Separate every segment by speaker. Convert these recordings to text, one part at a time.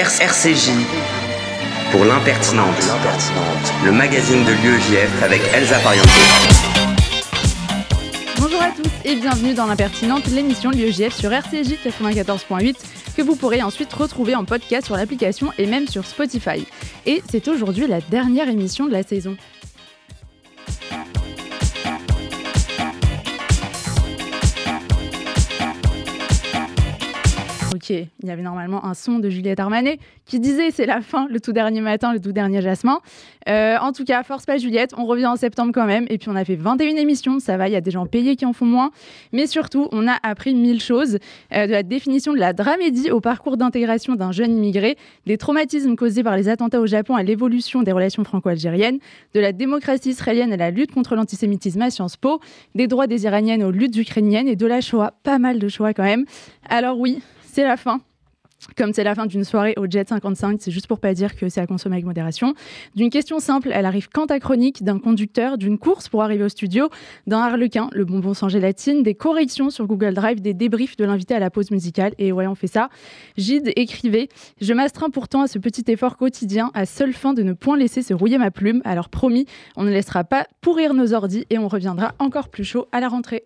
Speaker 1: RCJ pour l'impertinente, le magazine de l'UEJF avec Elsa Pariente.
Speaker 2: Bonjour à tous et bienvenue dans l'impertinente, l'émission de l'UEJF sur RCJ 94.8 que vous pourrez ensuite retrouver en podcast sur l'application et même sur Spotify. Et c'est aujourd'hui la dernière émission de la saison. Il y avait normalement un son de Juliette Armanet qui disait c'est la fin, le tout dernier matin, le tout dernier jasmin. Euh, en tout cas, force pas Juliette, on revient en septembre quand même. Et puis on a fait 21 émissions, ça va, il y a des gens payés qui en font moins. Mais surtout, on a appris mille choses, euh, de la définition de la dramédie au parcours d'intégration d'un jeune immigré, des traumatismes causés par les attentats au Japon à l'évolution des relations franco-algériennes, de la démocratie israélienne à la lutte contre l'antisémitisme à Sciences Po, des droits des Iraniennes aux luttes ukrainiennes et de la Shoah, pas mal de Shoah quand même. Alors oui, c'est la fin. Comme c'est la fin d'une soirée au Jet 55, c'est juste pour pas dire que c'est à consommer avec modération. D'une question simple, elle arrive quand ta chronique, d'un conducteur, d'une course pour arriver au studio, d'un harlequin, le bonbon sans gélatine, des corrections sur Google Drive, des débriefs de l'invité à la pause musicale. Et ouais, on fait ça. Gide écrivait Je m'astreins pourtant à ce petit effort quotidien, à seule fin de ne point laisser se rouiller ma plume. Alors promis, on ne laissera pas pourrir nos ordis et on reviendra encore plus chaud à la rentrée.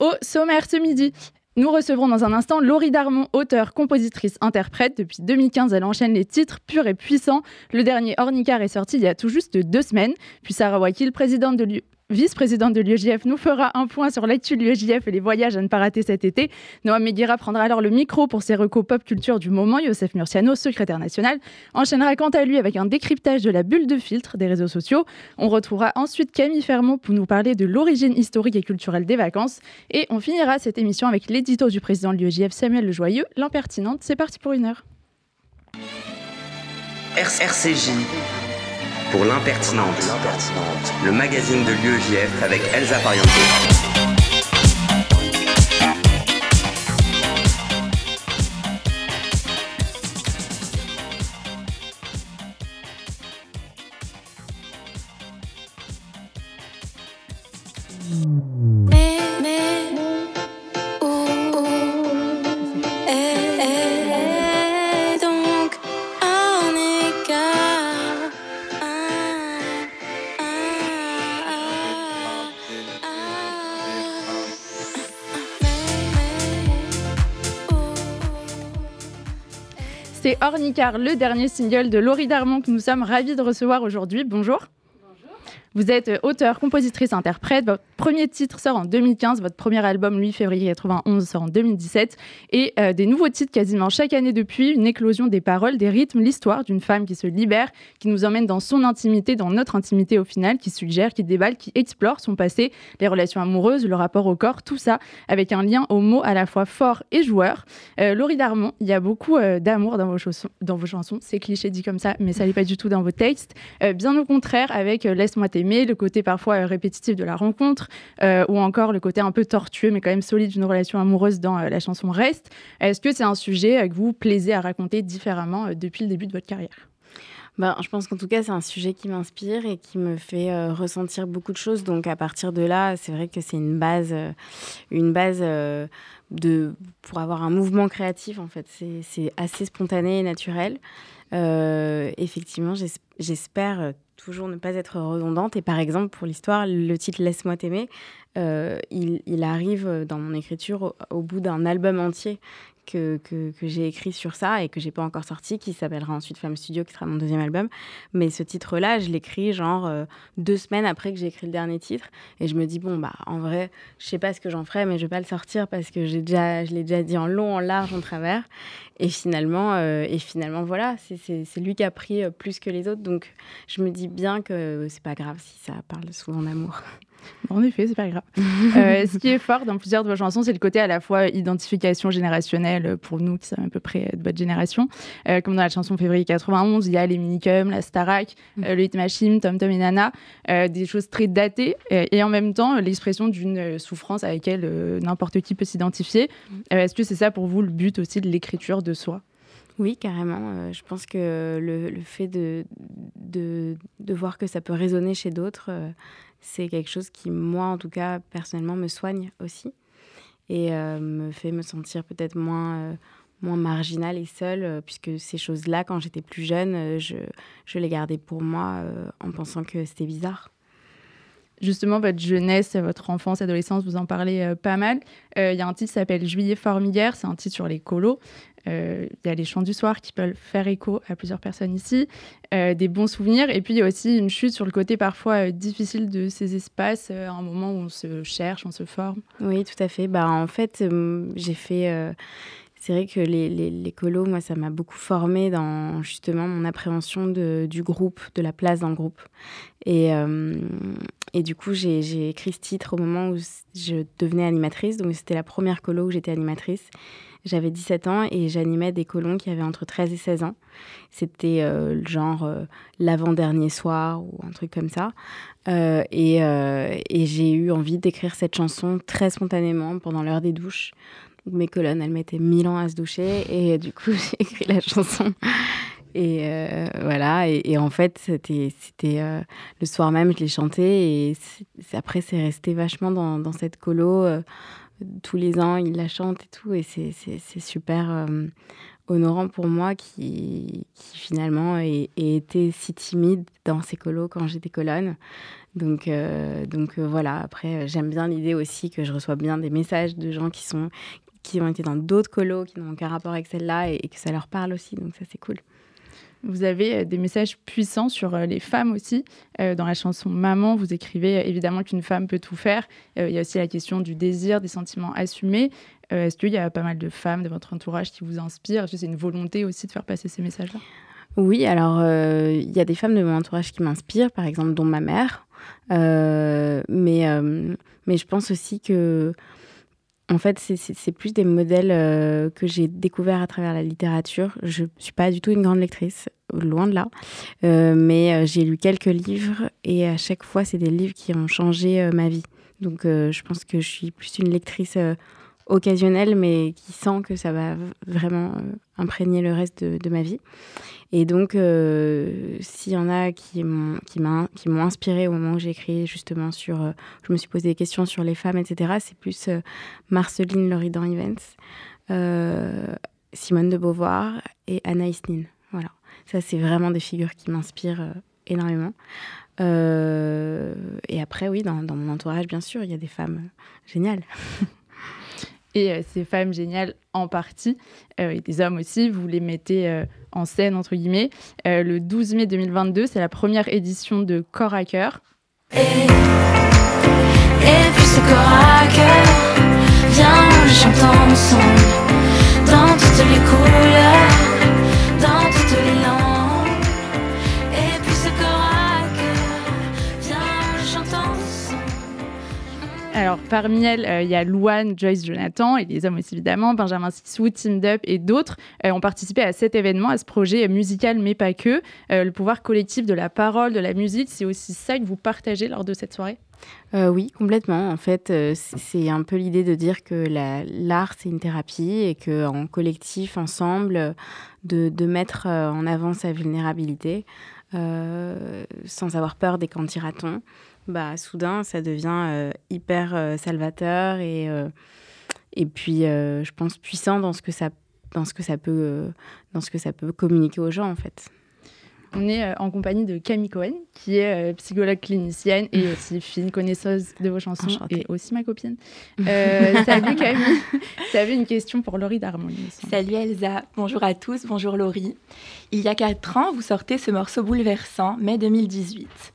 Speaker 2: Au sommaire ce midi, nous recevrons dans un instant Laurie Darmon, auteure, compositrice, interprète. Depuis 2015, elle enchaîne les titres purs et puissants. Le dernier Ornicar est sorti il y a tout juste deux semaines. Puis Sarah Wakil, présidente de vice-présidente de l'UEJF, nous fera un point sur l'actu de l'UEJF et les voyages à ne pas rater cet été. Noam Meguira prendra alors le micro pour ses recos pop culture du moment. Youssef Murciano, secrétaire national, enchaînera quant à lui avec un décryptage de la bulle de filtre des réseaux sociaux. On retrouvera ensuite Camille Fermont pour nous parler de l'origine historique et culturelle des vacances. Et on finira cette émission avec l'édito du président de l'UEJF, Samuel Lejoyeux, l'impertinente. C'est parti pour une heure.
Speaker 1: RCJ pour l'impertinente, le magazine de l'UEJF avec Elsa Pariente.
Speaker 2: Ornicar, le dernier single de Laurie Darmon que nous sommes ravis de recevoir aujourd'hui. Bonjour. Vous êtes auteur, compositrice, interprète. Votre premier titre sort en 2015. Votre premier album, lui, février 91, sort en 2017. Et euh, des nouveaux titres quasiment chaque année depuis. Une éclosion des paroles, des rythmes, l'histoire d'une femme qui se libère, qui nous emmène dans son intimité, dans notre intimité au final, qui suggère, qui déballe, qui explore son passé, les relations amoureuses, le rapport au corps, tout ça avec un lien aux mots à la fois fort et joueur. Euh, Laurie Darmon, il y a beaucoup euh, d'amour dans vos, chansons, dans vos chansons. C'est cliché dit comme ça, mais ça n'est pas du tout dans vos textes. Euh, bien au contraire, avec euh, Laisse-moi t'aimer le côté parfois euh, répétitif de la rencontre, euh, ou encore le côté un peu tortueux mais quand même solide d'une relation amoureuse dans euh, la chanson Reste. Est-ce que c'est un sujet que vous plaisez à raconter différemment depuis le début de votre carrière?
Speaker 3: Ben, je pense qu'en tout cas, c'est un sujet qui m'inspire et qui me fait ressentir beaucoup de choses. Donc, à partir de là, c'est vrai que c'est une base, une base de, pour avoir un mouvement créatif, en fait. C'est assez spontané et naturel. Effectivement, j'espère toujours ne pas être redondante. Et par exemple, pour l'histoire, le titre Laisse-moi t'aimer, il, il, arrive dans mon écriture au, bout d'un album entier que, que, que j'ai écrit sur ça et que j'ai pas encore sorti, qui s'appellera ensuite Femme Studio, qui sera mon deuxième album. Mais ce titre-là, je l'écris genre euh, deux semaines après que j'ai écrit le dernier titre. Et je me dis, bon, bah, en vrai, je sais pas ce que j'en ferai, mais je vais pas le sortir parce que j'ai déjà, je l'ai déjà dit en long, en large, en travers. Et finalement, euh, et finalement voilà, c'est lui qui a pris plus que les autres. Donc, je me dis bien que c'est pas grave si ça parle souvent d'amour.
Speaker 2: En effet, c'est pas grave. euh, ce qui est fort dans plusieurs de vos chansons, c'est le côté à la fois identification générationnelle pour nous qui sommes à peu près de votre génération. Euh, comme dans la chanson Février 91, il y a les minicums, la Starac, euh, le Hit Machine, Tom Tom et Nana, euh, des choses très datées et en même temps l'expression d'une souffrance à laquelle n'importe qui peut s'identifier. Est-ce que c'est ça pour vous le but aussi de l'écriture de soi?
Speaker 3: Oui, carrément. Euh, je pense que le, le fait de, de, de, voir que ça peut résonner chez d'autres, euh, c'est quelque chose qui, moi, en tout cas, personnellement, me soigne aussi. et me fait me sentir peut-être moins moins marginale et seule, puisque ces choses-là, quand j'étais plus jeune, je, je les gardais pour moi en pensant que c'était bizarre
Speaker 2: justement votre jeunesse, votre enfance, adolescence, vous en parlez euh, pas mal. Euh, il y a un titre qui s'appelle Juillet formiguaire, c'est un titre sur les colos. Euh, il y a les chants du soir qui peuvent faire écho à plusieurs personnes ici, des bons souvenirs, et puis il y a aussi une chute sur le côté parfois difficile de ces espaces, un moment où on se cherche, on se forme.
Speaker 3: Oui, tout à fait. Bah, en fait, j'ai fait c'est vrai que les, les, colos, moi, ça m'a beaucoup formé dans justement mon appréhension de, du groupe, de la place dans le groupe. Et, euh, et du coup, j'ai écrit ce titre au moment où je devenais animatrice. Donc, c'était la première colo où j'étais animatrice. J'avais 17 ans et j'animais des colons qui avaient entre 13 et 16 ans. C'était euh, le genre euh, l'avant-dernier soir ou un truc comme ça. et, et j'ai eu envie d'écrire cette chanson très spontanément pendant l'heure des douches mes colonnes, elles mettaient mille ans à se doucher. Et du coup, j'ai écrit la chanson. Et euh, voilà, et, en fait, c'était euh, le soir même, je l'ai chanté. Et après, c'est resté vachement dans, dans cette colo. Euh, tous les ans, il la chante et tout. Et c'est super honorant pour moi qui, qui finalement ait, été si timide dans ces colos quand j'étais colonne. Donc, donc voilà, après, j'aime bien l'idée aussi que je reçois bien des messages de gens qui sont qui ont été dans d'autres colos, qui n'ont aucun rapport avec celle-là et, que ça leur parle aussi. Donc ça, c'est cool.
Speaker 2: Vous avez euh, des messages puissants sur euh, les femmes aussi. Euh, dans la chanson Maman, vous écrivez évidemment qu'une femme peut tout faire. Il y a aussi la question du désir, des sentiments assumés. Est-ce qu'il y a pas mal de femmes de votre entourage qui vous inspirent? Est-ce que c'est une volonté aussi de faire passer ces messages-là?
Speaker 3: Oui, alors il y a des femmes de mon entourage qui m'inspirent, par exemple, dont ma mère. mais, mais je pense aussi que en fait, c'est plus des modèles euh, que j'ai découverts à travers la littérature. Je ne suis pas du tout une grande lectrice, loin de là. Euh, mais euh, j'ai lu quelques livres et à chaque fois, c'est des livres qui ont changé ma vie. Donc, je pense que je suis plus une lectrice occasionnelle, mais qui sent que ça va vraiment imprégner le reste de ma vie. Et donc, euh, s'il y en a qui m'ont inspiré au moment où j'ai écrit justement sur. Euh, je me suis posé des questions sur les femmes, etc., c'est plus euh, Marceline Loridan Evans, Simone de Beauvoir et Anaïs Nin. Voilà. Ça, c'est vraiment des figures qui m'inspirent énormément. et après, oui, dans, mon entourage, bien sûr, il y a des femmes géniales.
Speaker 2: et euh, ces femmes géniales en partie, euh, et des hommes aussi, vous les mettez euh, en scène, entre guillemets. le 12 mai 2022, c'est la première édition de Corps à cœur. Et, puis ce corps à cœur, viens, chantons ensemble, dans toutes les couleurs, Alors, parmi elles, euh, il y a Louane, Joyce Jonathan et les hommes aussi évidemment, Benjamin Sissou, Team Dup et d'autres euh, ont participé à cet événement, à ce projet musical, mais pas que. Euh, le pouvoir collectif de la parole, de la musique, c'est aussi ça que vous partagez lors de cette soirée?
Speaker 3: Oui, complètement. En fait, c'est un peu l'idée de dire que l'art, c'est une thérapie et qu'en collectif, ensemble, de, mettre en avant sa vulnérabilité sans avoir peur des candidatons bah, soudain, ça devient euh, hyper euh, salvateur et, euh, et puis, je pense, puissant dans ce que ça, dans ce que ça, peut, dans ce que ça peut communiquer aux gens, en fait.
Speaker 2: On est en compagnie de Camille Cohen, qui est psychologue clinicienne et aussi fine connaisseuse de vos chansons et aussi ma copine. salut Camille, tu avais une question pour Laurie d'Harmonie.
Speaker 4: Salut Elsa, bonjour à tous, bonjour Laurie. Il y a quatre ans, vous sortez ce morceau bouleversant, mai 2018.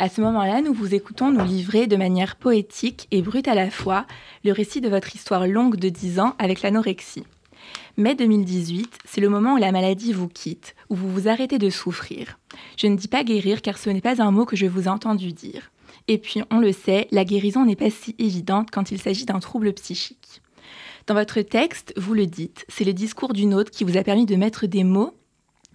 Speaker 4: À ce moment-là, nous vous écoutons nous livrer de manière poétique et brute à la fois le récit de votre histoire longue de 10 ans avec l'anorexie. Mai 2018, c'est le moment où la maladie vous quitte, où vous vous arrêtez de souffrir. Je ne dis pas guérir car ce n'est pas un mot que je vous ai entendu dire. Et puis, on le sait, la guérison n'est pas si évidente quand il s'agit d'un trouble psychique. Dans votre texte, vous le dites, c'est le discours d'une autre qui vous a permis de mettre des mots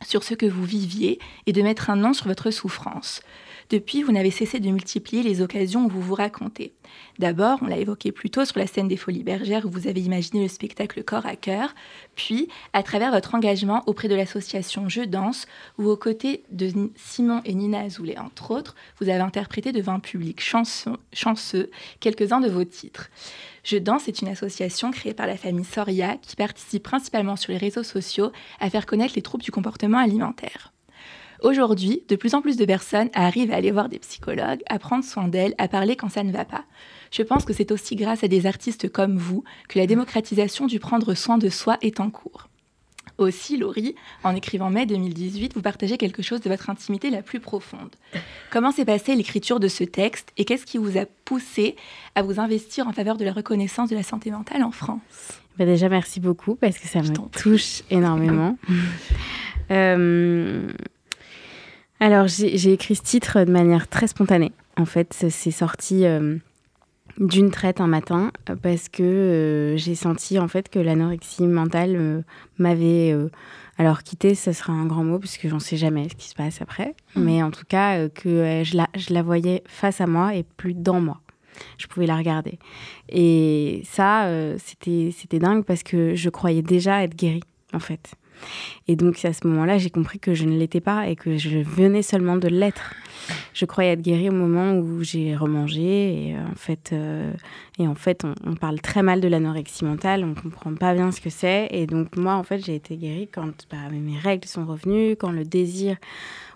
Speaker 4: sur ce que vous viviez et de mettre un nom sur votre souffrance. Depuis, vous n'avez cessé de multiplier les occasions où vous vous racontez. D'abord, on l'a évoqué plus tôt sur la scène des Folies Bergères où vous avez imaginé le spectacle Corps à cœur, puis à travers votre engagement auprès de l'association Je Danse, où aux côtés de Simon et Nina Azoulay, entre autres, vous avez interprété devant un public chanceux, chanceux quelques-uns de vos titres. Je Danse est une association créée par la famille Soria qui participe principalement sur les réseaux sociaux à faire connaître les troubles du comportement alimentaire. Aujourd'hui, de plus en plus de personnes arrivent à aller voir des psychologues, à prendre soin d'elles, à parler quand ça ne va pas. Je pense que c'est aussi grâce à des artistes comme vous que la démocratisation du prendre soin de soi est en cours. Aussi, Laurie, en écrivant mai 2018, vous partagez quelque chose de votre intimité la plus profonde. Comment s'est passée l'écriture de ce texte et qu'est-ce qui vous a poussé à vous investir en faveur de la reconnaissance de la santé mentale en France?
Speaker 3: Bah Déjà, merci beaucoup parce que ça me touche énormément. euh, alors, j'ai écrit ce titre de manière très spontanée. En fait, c'est sorti euh, d'une traite un matin parce que euh, j'ai senti en fait que l'anorexie mentale euh, m'avait alors quitté, ce sera un grand mot puisque j'en sais jamais ce qui se passe après, mmh. mais en tout cas que je la, je la voyais face à moi et plus dans moi. Je pouvais la regarder. Et ça, c'était c'était dingue parce que je croyais déjà être guérie en fait. Et donc, à ce moment-là, j'ai compris que je ne l'étais pas et que je venais seulement de l'être. Je croyais être guérie au moment où j'ai remangé. Et euh, en fait, euh, et en fait on, parle très mal de l'anorexie mentale. On ne comprend pas bien ce que c'est. Et donc, moi, en fait, j'ai été guérie quand bah, mes règles sont revenues, quand le désir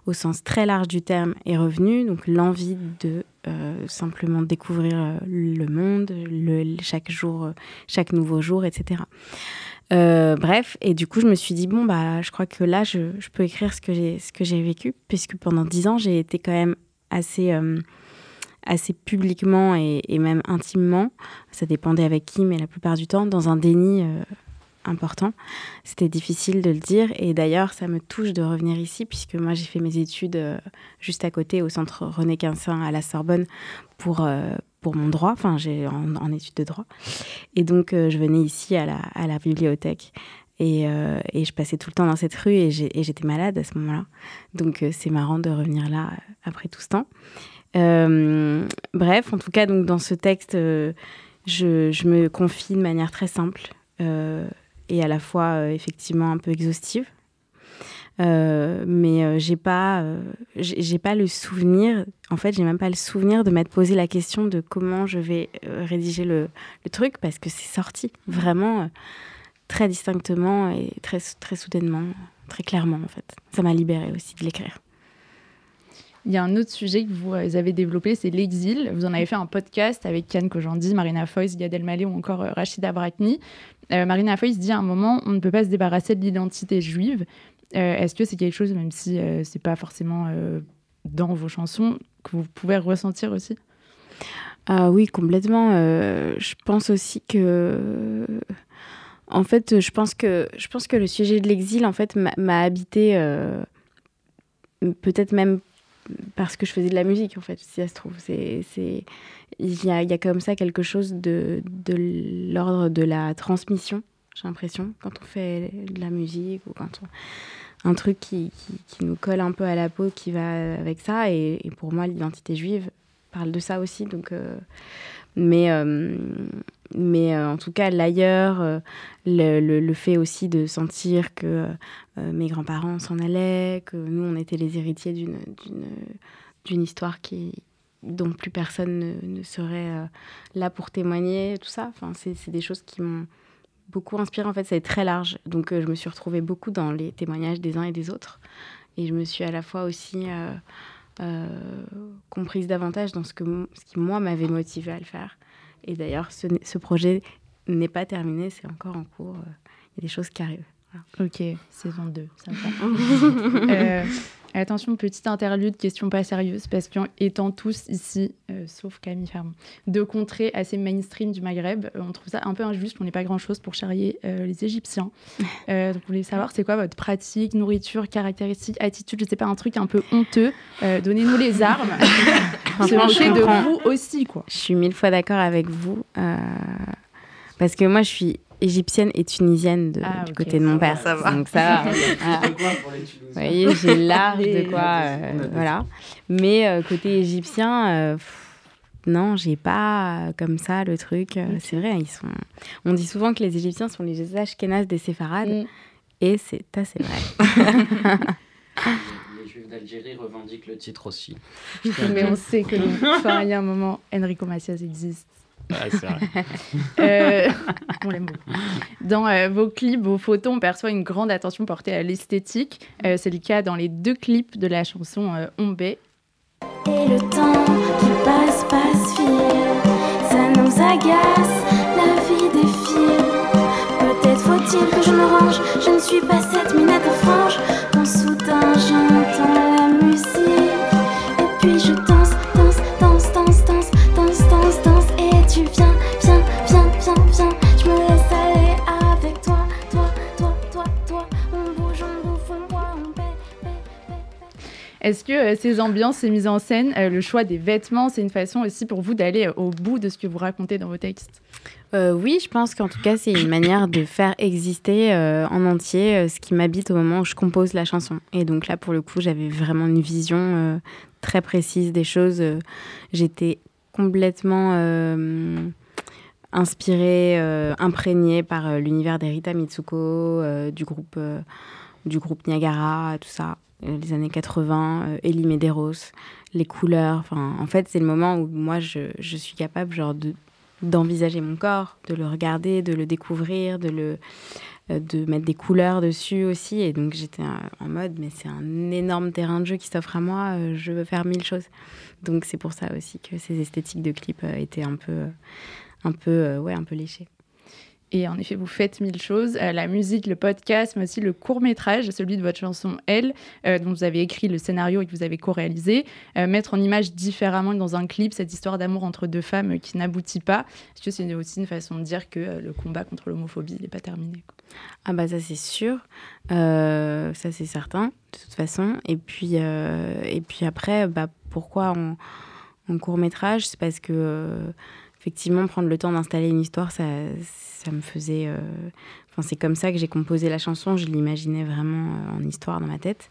Speaker 3: au sens très large du terme est revenu, donc l'envie de euh, simplement découvrir le monde, le, chaque jour, chaque nouveau jour, etc. Euh, bref, et du coup, je me suis dit, bon, bah, je crois que là, je, peux écrire ce que j'ai, vécu, puisque pendant dix ans, j'ai été quand même assez, euh, assez publiquement et, même intimement, ça dépendait avec qui, mais la plupart du temps, dans un déni euh, important. C'était difficile de le dire, et d'ailleurs, ça me touche de revenir ici, puisque moi, j'ai fait mes études juste à côté, au centre René Quinsin à la Sorbonne, pour mon droit, enfin j'ai en, études de droit. Et donc euh, je venais ici à la, à la bibliothèque et, euh, et, je passais tout le temps dans cette rue et j'étais malade à ce moment-là. Donc euh, c'est marrant de revenir là après tout ce temps. bref, en tout cas, donc dans ce texte, je, me confie de manière très simple et à la fois effectivement un peu exhaustive. Euh, mais euh, j'ai pas, euh, j'ai pas le souvenir. En fait, j'ai même pas le souvenir de m'être posé la question de comment je vais rédiger le, le, truc parce que c'est sorti vraiment très distinctement et très très soudainement, très clairement en fait. Ça m'a libérée aussi de l'écrire.
Speaker 2: Il y a un autre sujet que vous avez développé, c'est l'exil. Vous en avez fait un podcast avec Kian Kojandi, Marina Foïs, Gad Elmaleh ou encore Rachida Brakni. Marina Foïs dit à un moment, on ne peut pas se débarrasser de l'identité juive. Euh, est-ce que c'est quelque chose, même si euh, c'est pas forcément euh, dans vos chansons, que vous pouvez ressentir aussi?
Speaker 3: Ah oui, complètement. je pense aussi que, en fait, je pense que je pense que le sujet de l'exil, en fait, m'a habité peut-être même parce que je faisais de la musique, en fait, si ça se trouve. Il y a, y a comme ça quelque chose de, de l'ordre de la transmission j'ai l'impression, quand on fait de la musique ou quand on... un truc qui, qui, nous colle un peu à la peau, qui va avec ça. Et, pour moi, l'identité juive parle de ça aussi. Donc, euh, mais euh, mais euh, en tout cas, l'ailleurs, le, le, fait aussi de sentir que mes grands-parents s'en allaient, que nous, on était les héritiers d'une histoire qui dont plus personne ne, ne serait là pour témoigner, tout ça. Enfin, c'est des choses qui m'ont beaucoup inspiré. En fait, c'est très large. Donc, euh, je me suis retrouvée beaucoup dans les témoignages des uns et des autres. Et je me suis à la fois aussi euh, euh, comprise davantage dans ce, que, ce qui, moi, m'avait motivée à le faire. Et d'ailleurs, ce, ce projet n'est pas terminé, c'est encore en cours. Il y a des choses qui arrivent.
Speaker 2: Ok, saison 2, ça va. Attention, petite interlude, question pas sérieuse, parce qu'étant tous ici, euh, sauf Camille Fermont, de contrées assez mainstream du Maghreb, euh, on trouve ça un peu injuste, on n'est pas grand-chose pour charrier euh, les Égyptiens. donc, vous voulez savoir, c'est quoi votre pratique, nourriture, caractéristiques, attitude, je sais pas, un truc un peu honteux. Donnez-nous les armes. Se moquer de vous aussi, quoi.
Speaker 3: Je suis mille fois d'accord avec vous, parce que moi, je suis égyptienne et tunisienne de,
Speaker 2: Ah,
Speaker 3: du côté de mon père.
Speaker 2: ça va.
Speaker 3: Donc ça, voilà. Vous voyez, j'ai large de quoi, euh, voilà. Mais euh, côté égyptien, euh, pff, non, j'ai pas euh, comme ça le truc. euh, C'est vrai, ils sont. On dit souvent que les Égyptiens sont les Ashkénazes des séfarades,
Speaker 2: Mm.
Speaker 3: et c'est assez vrai.
Speaker 5: Les Juifs d'Algérie revendiquent le titre aussi.
Speaker 2: Mais on sait que, enfin, il y a un moment, Enrico Macias existe.
Speaker 5: C'est vrai.
Speaker 2: Euh, on l'aime beaucoup. Dans euh, vos clips, vos photos, on perçoit une grande attention portée à l'esthétique. Euh, c'est le cas dans les deux clips de la chanson euh, Ombé.
Speaker 6: Et le temps qui passe, passe vite. Ça nous agace, la vie défile. Peut-être faut-il que je me range. Je ne suis pas cette minette frange. Quand soudain j'entends la musique.
Speaker 2: Est-ce que euh, ces ambiances, ces mises en scène, euh, le choix des vêtements, c'est une façon aussi pour vous d'aller euh, au bout de ce que vous racontez dans vos textes?
Speaker 3: Oui, je pense qu'en tout cas, c'est une manière de faire exister en entier ce qui m'habite au moment où je compose la chanson. Et donc là, pour le coup, j'avais vraiment une vision très précise des choses. J'étais complètement inspirée, imprégnée par l'univers d'Erita Mitsuko, du, groupe, du groupe Niagara, tout ça, les années 80, euh, Elie Medeiros, les couleurs. En fait, c'est le moment où moi, je, suis capable d'envisager mon corps, de le regarder, de le découvrir, de euh, mettre des couleurs dessus aussi et donc j'étais euh, en mode mais c'est un énorme terrain de jeu qui s'offre à moi, euh, je veux faire mille choses. Donc c'est pour ça aussi que ces esthétiques de clips euh, étaient un peu euh, un peu euh, ouais, un peu léchées.
Speaker 2: Et en effet, vous faites mille choses, euh, la musique, le podcast, mais aussi le court-métrage, celui de votre chanson Elle, euh, dont vous avez écrit le scénario et que vous avez co-réalisé. Euh, mettre en image différemment dans un clip cette histoire d'amour entre deux femmes qui n'aboutit pas. Est-ce que c'est aussi une façon de dire que le combat contre l'homophobie n'est pas terminé
Speaker 3: Ah bah ça c'est sûr, ça c'est certain de toute façon. Et puis et puis après bah pourquoi en, court métrage C'est parce que effectivement prendre le temps d'installer une histoire ça ça me faisait. euh, Enfin c'est comme ça que j'ai composé la chanson. Je l'imaginais vraiment euh, en histoire dans ma tête.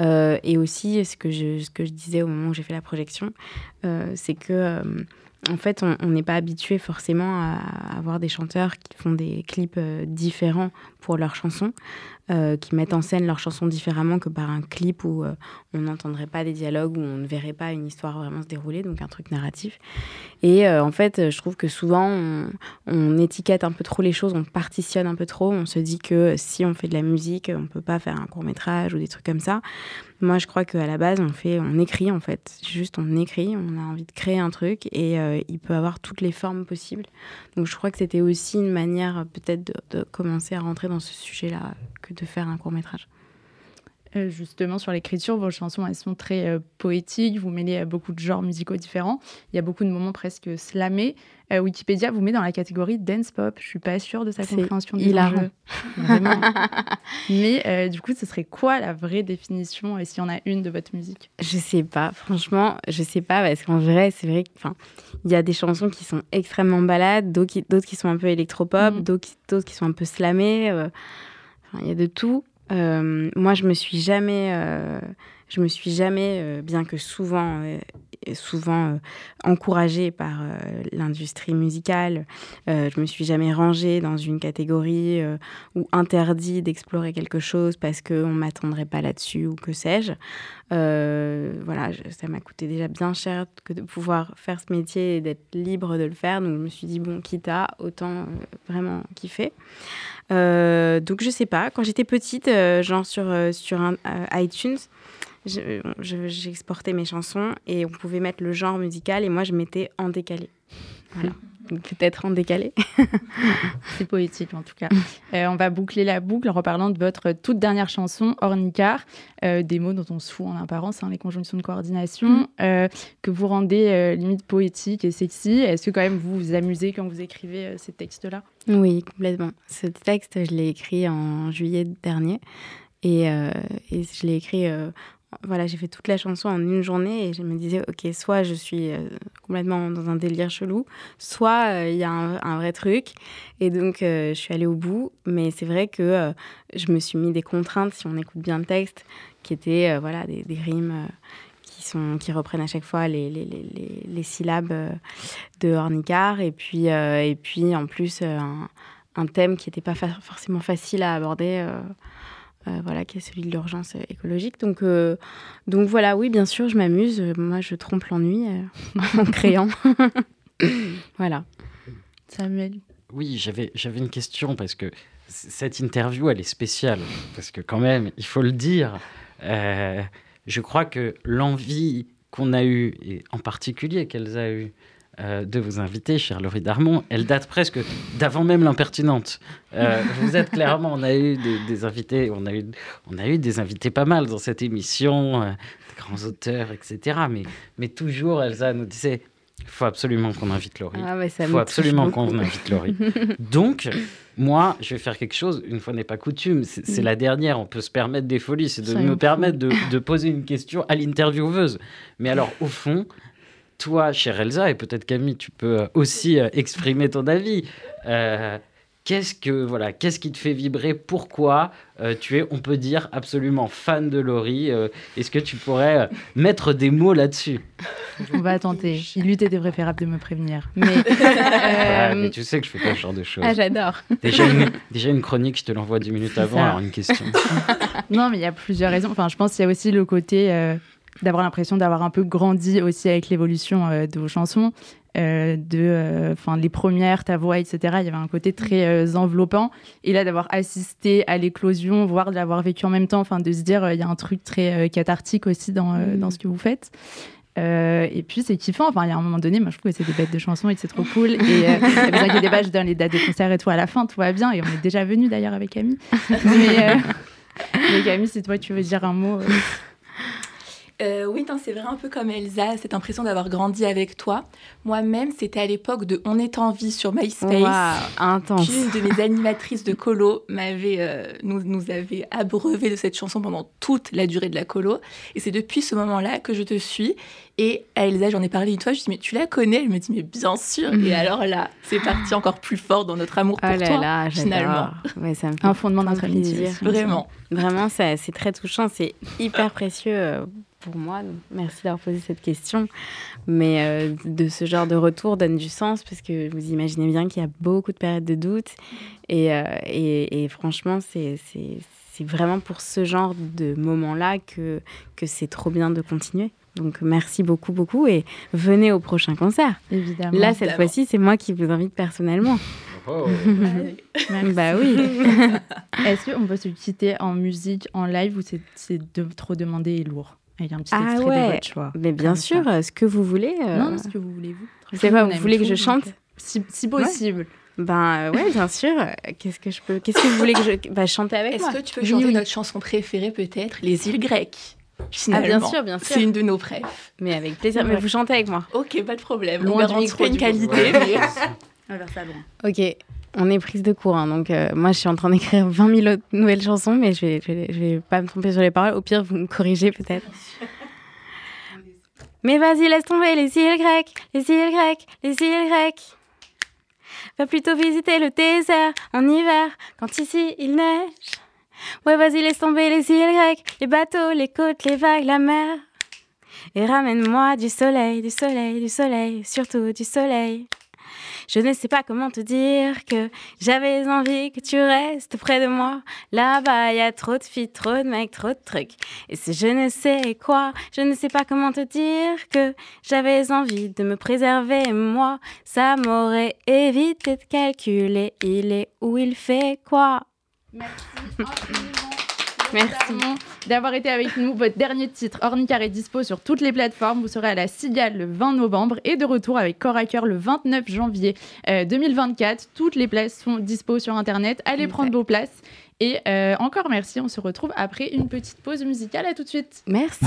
Speaker 3: Euh, et aussi ce que je ce que je disais au moment où j'ai fait la projection, c'est que en fait, on n'est pas habitué forcément à avoir des chanteurs qui font des clips différents pour leurs chansons, euh, qui mettent en scène leurs chansons différemment que par un clip où euh, on n'entendrait pas des dialogues, où on ne verrait pas une histoire vraiment se dérouler, donc un truc narratif. Et euh, en fait, je trouve que souvent, on, on étiquette un peu trop les choses, on partitionne un peu trop, on se dit que si on fait de la musique, on peut pas faire un court métrage ou des trucs comme ça. Moi, je crois qu'à la base, on fait, on écrit en fait. Juste, on écrit, on a envie de créer un truc et euh, il peut avoir toutes les formes possibles. Donc, je crois que c'était aussi une manière peut-être de, de commencer à rentrer dans ce sujet-là que de faire un court métrage.
Speaker 2: Euh, justement, sur l'écriture, vos chansons, elles sont très euh, poétiques. Vous mêlez euh, beaucoup de genres musicaux différents. Il y a beaucoup de moments presque slamés. Euh, Wikipédia vous met dans la catégorie dance pop. Je suis pas sûre de sa compréhension
Speaker 3: hilarant.
Speaker 2: enjeux. Vraiment. Mais euh, du coup, ce serait quoi la vraie définition, et s'il y en a une, de votre musique?
Speaker 3: Je sais pas, franchement, je sais pas parce qu'en vrai, c'est vrai qu'il y a des chansons qui sont extrêmement balades, d'autres qui, qui sont un peu électropop,
Speaker 2: Mhm.
Speaker 3: d'autres qui, sont un peu slamées. Il y a de tout. Euh, moi, je me suis jamais, euh, je me suis jamais, euh, bien que souvent, euh, souvent euh, encouragée par l'industrie musicale, je me suis jamais rangée dans une catégorie ou interdit d'explorer quelque chose parce qu'on m'attendrait pas là-dessus ou que sais-je. Voilà, ça m'a coûté déjà bien cher que de pouvoir faire ce métier et d'être libre de le faire. Donc je me suis dit, bon, quitte à, autant vraiment kiffer. Donc je sais pas, quand j'étais petite, genre sur, sur un, iTunes, je- je- j'exportais mes chansons et on pouvait mettre le genre musical et moi je mettais en décalé. Voilà. Peut-être en décalé.
Speaker 2: C'est poétique en tout cas. Euh, on va boucler la boucle en reparlant de votre toute dernière chanson, Ornicar, euh, des mots dont on se fout en apparence, hein, les conjonctions de coordination, euh, que vous rendez limite poétique et sexy. Est-ce que quand même vous vous amusez quand vous écrivez ces textes-là?
Speaker 3: Oui, complètement. Ce texte, je l'ai écrit en juillet dernier et, euh, et je l'ai écrit euh, voilà, j'ai fait toute la chanson en une journée et je me disais, ok, soit je suis euh, complètement dans un délire chelou, soit euh, il y a un, vrai truc. Et donc, je suis allée au bout. Mais c'est vrai que je me suis mis des contraintes, si on écoute bien le texte, qui étaient voilà, des, rimes qui, sont, qui reprennent à chaque fois les, les, les, les syllabes de Hornicard. Et puis, et puis en plus, un, un thème qui n'était pas forcément facile à aborder. Euh, voilà, qui est celui de l'urgence écologique. Donc, euh, donc voilà, oui, bien sûr, je m'amuse. Moi, je trompe l'ennui euh, en créant. voilà.
Speaker 2: Samuel.
Speaker 5: Oui, j'avais, j'avais une question parce que cette interview, elle est spéciale. Parce que quand même, il faut le dire, je crois que l'envie qu'on a eue, et en particulier qu'elles a eue, euh, de vous inviter, chère Laurie Darmon. Elle date presque d'avant même l'impertinente. Euh, vous êtes clairement, on a eu des, invités, on a eu, on a eu des invités pas mal dans cette émission, euh, des grands auteurs, etc. Mais, mais toujours, Elsa nous disait, il faut absolument qu'on invite Laurie.
Speaker 3: Ah
Speaker 5: il faut absolument qu'on invite Laurie. Donc, moi, je vais faire quelque chose, une fois n'est pas coutume, c'est la dernière, on peut se permettre des folies, c'est de me permettre de, de, poser une question à l'intervieweuse. Mais alors, au fond, toi, chère Elsa, et peut-être Camille, tu peux euh, aussi euh, exprimer ton avis. Euh, qu'est-ce que voilà, qu'est-ce qui te fait vibrer? Pourquoi tu es, on peut dire, absolument fan de Laurie? Est-ce que tu pourrais mettre des mots là-dessus?
Speaker 2: On va tenter. Il eût été préférable de me prévenir. Mais,
Speaker 5: mais tu sais que je fais pas ce genre de choses.
Speaker 2: Ah, j'adore.
Speaker 5: Déjà une, déjà une chronique, je te l'envoie 10 minutes avant. Alors une question.
Speaker 2: non, mais il y a plusieurs raisons. Enfin, je pense qu'il y a aussi le côté d'avoir l'impression d'avoir un peu grandi aussi avec l'évolution euh, de vos chansons, euh, de, euh, enfin les premières, ta voix, etc. Il y avait un côté très enveloppant. Et là, d'avoir assisté à l'éclosion, voire de l'avoir vécu en même temps, enfin de se dire, il y a un truc très cathartique aussi dans, mm. dans ce que vous faites. et puis c'est kiffant. Enfin, il y a un moment donné, moi je trouve que c'est des bêtes de chansons et c'est trop cool. Et euh, vous inquiétez pas, je donne les dates des concerts et tout à la fin, tout va bien. Et on est déjà venu d'ailleurs avec Camille. Mais, mais Camille, si toi tu veux dire un mot.
Speaker 4: Euh, oui, c'est vrai un peu comme Elsa, cette impression d'avoir grandi avec toi. Moi-même, c'était à l'époque de On est en vie sur MySpace.
Speaker 3: Wow, intense.
Speaker 4: Une de mes animatrices de colo m'avait, euh, nous, nous avait abreuvé de cette chanson pendant toute la durée de la colo. Et c'est depuis ce moment-là que je te suis. Et à Elsa, j'en ai parlé une fois, je lui ai dit, mais tu la connais? Elle me dit, mais bien sûr. Et alors là, c'est parti encore plus fort dans notre amour pour
Speaker 3: oh là
Speaker 4: toi,
Speaker 3: là,
Speaker 4: finalement.
Speaker 3: Ouais, ça me
Speaker 2: un fondement amitié.
Speaker 4: Vraiment.
Speaker 3: Vraiment, c'est très touchant, c'est hyper précieux euh, pour moi. merci d'avoir posé cette question. Mais euh, de ce genre de retour donne du sens parce que vous imaginez bien qu'il y a beaucoup de périodes de doute. Et, euh, et, franchement, c'est vraiment pour ce genre de moment-là que, que c'est trop bien de continuer. Donc merci beaucoup, beaucoup et venez au prochain concert.
Speaker 2: Évidemment.
Speaker 3: Là, cette fois-ci, c'est moi qui vous invite personnellement. Oh. bah oui.
Speaker 2: Est-ce qu'on peut se quitter en musique, en live ou c'est de, trop demandé et lourd? Il y a un petit
Speaker 3: ah
Speaker 2: extrait
Speaker 3: ouais.
Speaker 2: de votre choix.
Speaker 3: Mais bien sûr, ce que vous voulez.
Speaker 2: Euh... Non, ce que vous voulez, vous.
Speaker 3: C'est quoi, vous voulez que je chante
Speaker 2: si, si, possible.
Speaker 3: Ben ouais, bien sûr. Qu'est-ce que je peux Qu'est-ce que vous voulez que je bah, chanter avec
Speaker 4: Est-ce que tu peux chanter notre chanson préférée peut-être, Les îles grecques
Speaker 3: Ah bien sûr, bien sûr.
Speaker 4: C'est une de nos préf.
Speaker 3: Mais avec plaisir. Mais vous chantez avec moi.
Speaker 4: Ok, pas de problème. Loin On du une qualité, mais
Speaker 2: on va faire ça loin.
Speaker 3: Ok on est prise de cours. Hein, donc, euh, moi, je suis en train d'écrire 20 000 nouvelles chansons, mais je vais, je vais, je vais pas me tromper sur les paroles. Au pire, vous me corrigez peut-être. mais vas-y, laisse tomber les îles grecques, les îles grecques, les îles grecques. Va plutôt visiter le désert en hiver, quand ici il neige. Ouais, vas-y, laisse tomber les îles grecques, les bateaux, les côtes, les vagues, la mer. Et ramène-moi du soleil, du soleil, du soleil, surtout du soleil. Je ne sais pas comment te dire que j'avais envie que tu restes près de moi. Là-bas, il y a trop de filles, trop de mecs, trop de trucs. Et si je ne sais quoi, je ne sais pas comment te dire que j'avais envie de me préserver, moi. Ça m'aurait évité de calculer il est où il fait quoi?
Speaker 2: Merci Merci d'avoir été avec nous. Votre dernier titre, Ornicar, est dispo sur toutes les plateformes. Vous serez à la Cigale le 20 novembre et de retour avec Corps à Cœur le 29 janvier 2024. Euh, toutes les places sont dispo sur Internet. Allez prendre vos places. Et euh, encore merci. On se retrouve après une petite pause musicale. À tout de suite.
Speaker 3: Merci.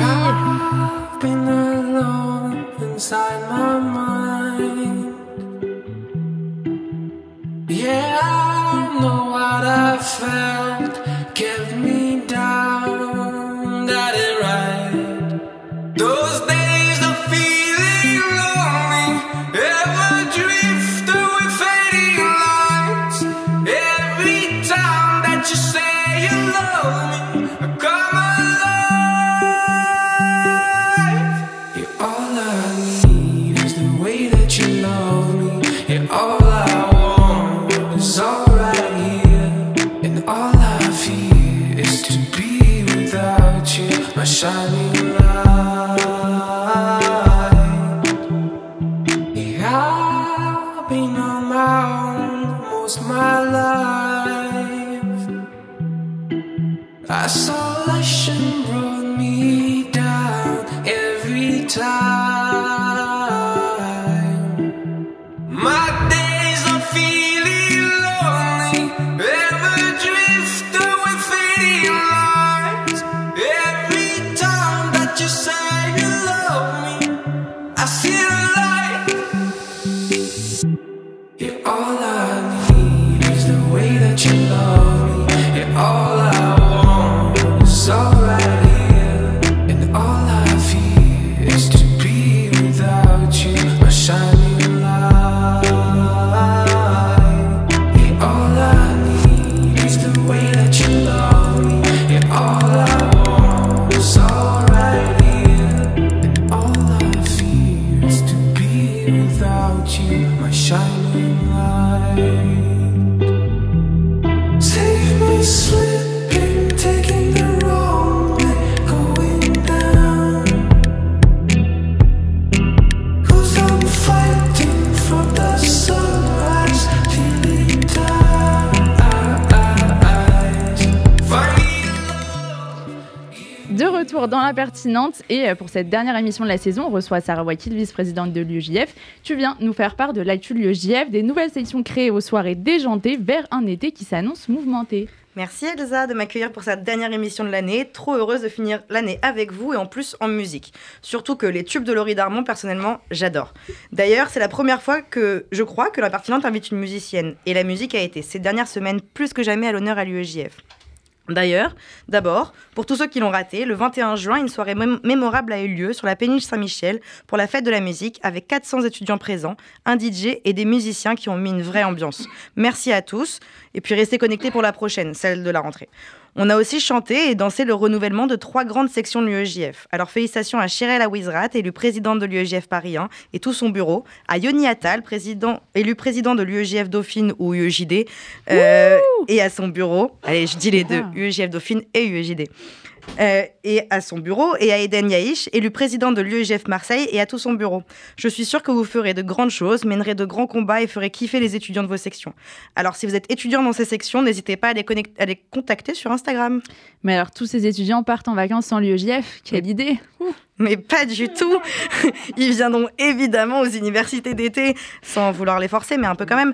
Speaker 3: Yeah, I know what I felt kept
Speaker 7: dans et euh, pour cette dernière émission de la saison, on reçoit Sarah Wakil, vice-présidente de l'UEJF. Tu viens nous faire part de l'actu de l'UEJF, des nouvelles sections créées aux soirées déjantées vers un été qui s'annonce mouvementé.
Speaker 8: Merci Elsa de m'accueillir pour cette dernière émission de l'année. Trop heureuse de finir l'année avec vous et en plus en musique. Surtout que les tubes de Laurie Darmon, personnellement, j'adore. D'ailleurs, c'est la première fois que je crois que la pertinente invite une musicienne. Et la musique a été ces dernières semaines plus que jamais à l'honneur à l'UEJF. D'ailleurs, d'abord, pour tous ceux qui l'ont raté, le 21 juin, une soirée mémorable a eu lieu sur la péniche Saint-Michel pour la fête de la musique avec 400 étudiants présents, un DJ et des musiciens qui ont mis une vraie ambiance. Merci à tous et puis restez connectés pour la prochaine, celle de la rentrée. On a aussi chanté et dansé le renouvellement de trois grandes sections de l'UEJF. Alors félicitations à Chirel Awizrat, élu présidente de l'UEJF Paris 1 et tout son bureau, à Yoni Attal, président, élu président de l'UEJF Dauphine ou UEJD, euh, et à son bureau. Allez, je dis les deux, UEJF Dauphine et UEJD. Euh, et à son bureau, et à Eden Yaïch, élu président de l'UEGF Marseille, et à tout son bureau. Je suis sûre que vous ferez de grandes choses, mènerez de grands combats et ferez kiffer les étudiants de vos sections. Alors, si vous êtes étudiant dans ces sections, n'hésitez pas à les, à les, contacter sur Instagram.
Speaker 7: Mais alors, tous ces étudiants partent en vacances sans l'UEJF Quelle idée
Speaker 8: mais pas du tout. Ils viendront évidemment aux universités d'été, sans vouloir les forcer, mais un peu quand même.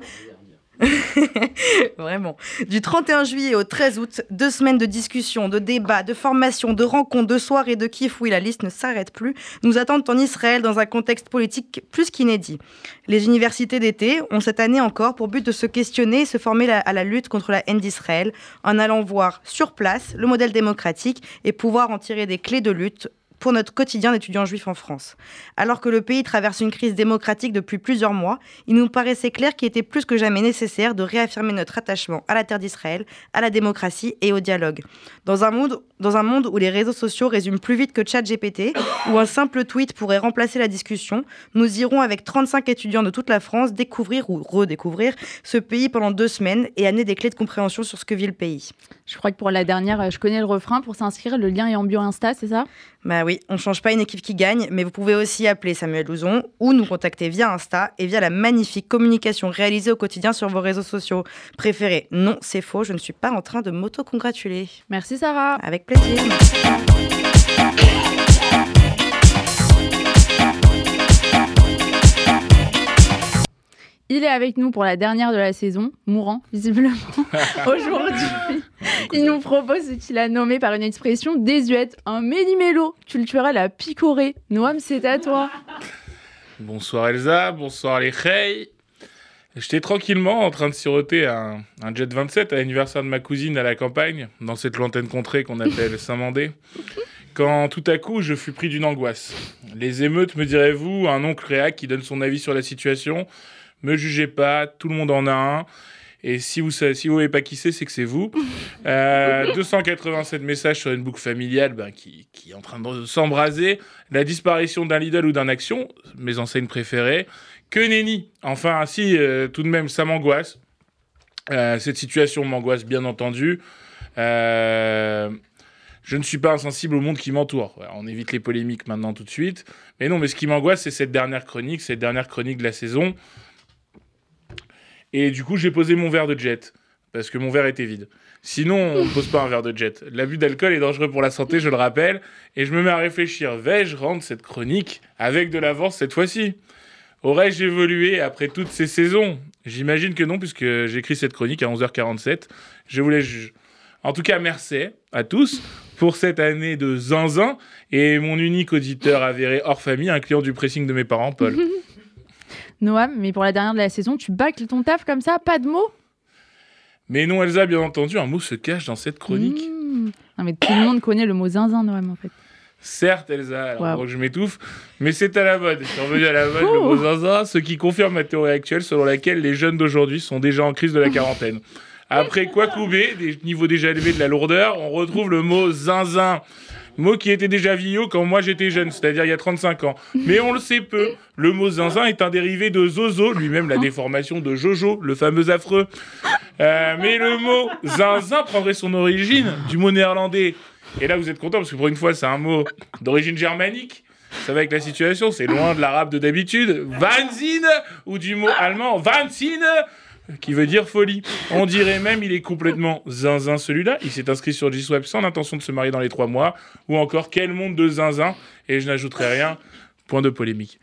Speaker 8: Vraiment. Du 31 juillet au 13 août, deux semaines de discussions, de débats, de formations, de rencontres, de soirées, de kiff, oui, la liste ne s'arrête plus, nous attendent en Israël dans un contexte politique plus qu'inédit. Les universités d'été ont cette année encore pour but de se questionner et se former à la lutte contre la haine d'Israël en allant voir sur place le modèle démocratique et pouvoir en tirer des clés de lutte pour notre quotidien d'étudiants juifs en France. Alors que le pays traverse une crise démocratique depuis plusieurs mois, il nous paraissait clair qu'il était plus que jamais nécessaire de réaffirmer notre attachement à la terre d'Israël, à la démocratie et au dialogue. Dans un monde, dans un monde où les réseaux sociaux résument plus vite que ChatGPT, où un simple tweet pourrait remplacer la discussion, nous irons avec 35 étudiants de toute la France découvrir ou redécouvrir ce pays pendant deux semaines et amener des clés de compréhension sur ce que vit le pays.
Speaker 7: Je crois que pour la dernière, je connais le refrain. Pour s'inscrire, le lien est en bio Insta, c'est ça?
Speaker 8: Bah oui, on change pas une équipe qui gagne, mais vous pouvez aussi appeler Samuel Louzon ou nous contacter via Insta et via la magnifique communication réalisée au quotidien sur vos réseaux sociaux préférés. Non, c'est faux, je ne suis pas en train de m'auto-congratuler.
Speaker 7: Merci Sarah.
Speaker 8: Avec plaisir.
Speaker 7: Il est avec nous pour la dernière de la saison, mourant visiblement. Aujourd'hui, il nous propose ce qu'il a nommé par une expression désuète, un méli-mélo culturel à picorer. Noam, c'est à toi.
Speaker 9: Bonsoir Elsa, bonsoir les Hey. J'étais tranquillement en train de siroter un, un, Jet 27 à l'anniversaire de ma cousine à la campagne, dans cette lointaine contrée qu'on appelle Saint-Mandé, quand tout à coup je fus pris d'une angoisse. Les émeutes, me direz-vous, un oncle réac qui donne son avis sur la situation, me jugez pas, tout le monde en a un. Et si vous ne si vous voyez pas qui c'est, c'est que c'est vous. Euh, 287 messages sur une boucle familiale ben, qui, qui, est en train de s'embraser. La disparition d'un Lidl ou d'un Action, mes enseignes préférées. Que nenni Enfin, si, euh, tout de même, ça m'angoisse. Euh, cette situation m'angoisse, bien entendu. Euh, je ne suis pas insensible au monde qui m'entoure. on évite les polémiques maintenant tout de suite. Mais non, mais ce qui m'angoisse, c'est cette dernière chronique, cette dernière chronique de la saison. Et du coup, j'ai posé mon verre de jet. Parce que mon verre était vide. Sinon, on ne pose pas un verre de jet. L'abus d'alcool est dangereux pour la santé, je le rappelle. Et je me mets à réfléchir. Vais-je rendre cette chronique avec de l'avance cette fois-ci? Aurais-je évolué après toutes ces saisons? J'imagine que non, puisque j'écris cette chronique à 11h47. Je vous laisse juger. En tout cas, merci à tous pour cette année de zinzin et mon unique auditeur avéré hors famille, un client du pressing de mes parents, Paul.
Speaker 2: Noam, mais pour la dernière de la saison, tu bâcles ton taf comme ça, pas de mots
Speaker 9: Mais non, Elsa, bien entendu, un mot se cache dans cette chronique.
Speaker 2: Mmh. Non, mais tout le monde connaît le mot zinzin, Noam, en fait.
Speaker 9: Certes, Elsa, alors wow. je m'étouffe, mais c'est à la mode. Je suis revenu à la mode, le mot zinzin, ce qui confirme ma théorie actuelle selon laquelle les jeunes d'aujourd'hui sont déjà en crise de la quarantaine. Après Kwakubé, des niveaux déjà élevés de la lourdeur, on retrouve le mot zinzin. Mot qui était déjà vieillot quand moi j'étais jeune, c'est-à-dire il y a 35 ans. Mais on le sait peu. Le mot zinzin est un dérivé de zozo, lui-même la déformation de Jojo, le fameux affreux. Euh, mais le mot zinzin prendrait son origine du mot néerlandais. Et là vous êtes content parce que pour une fois c'est un mot d'origine germanique. Ça va avec la situation, c'est loin de l'arabe de d'habitude. Vanzine ou du mot allemand Vanzine qui veut dire folie. On dirait même il est complètement zinzin celui-là. Il s'est inscrit sur G-Swap sans l'intention de se marier dans les trois mois. Ou encore quel monde de zinzin. Et je n'ajouterai rien. Point de polémique.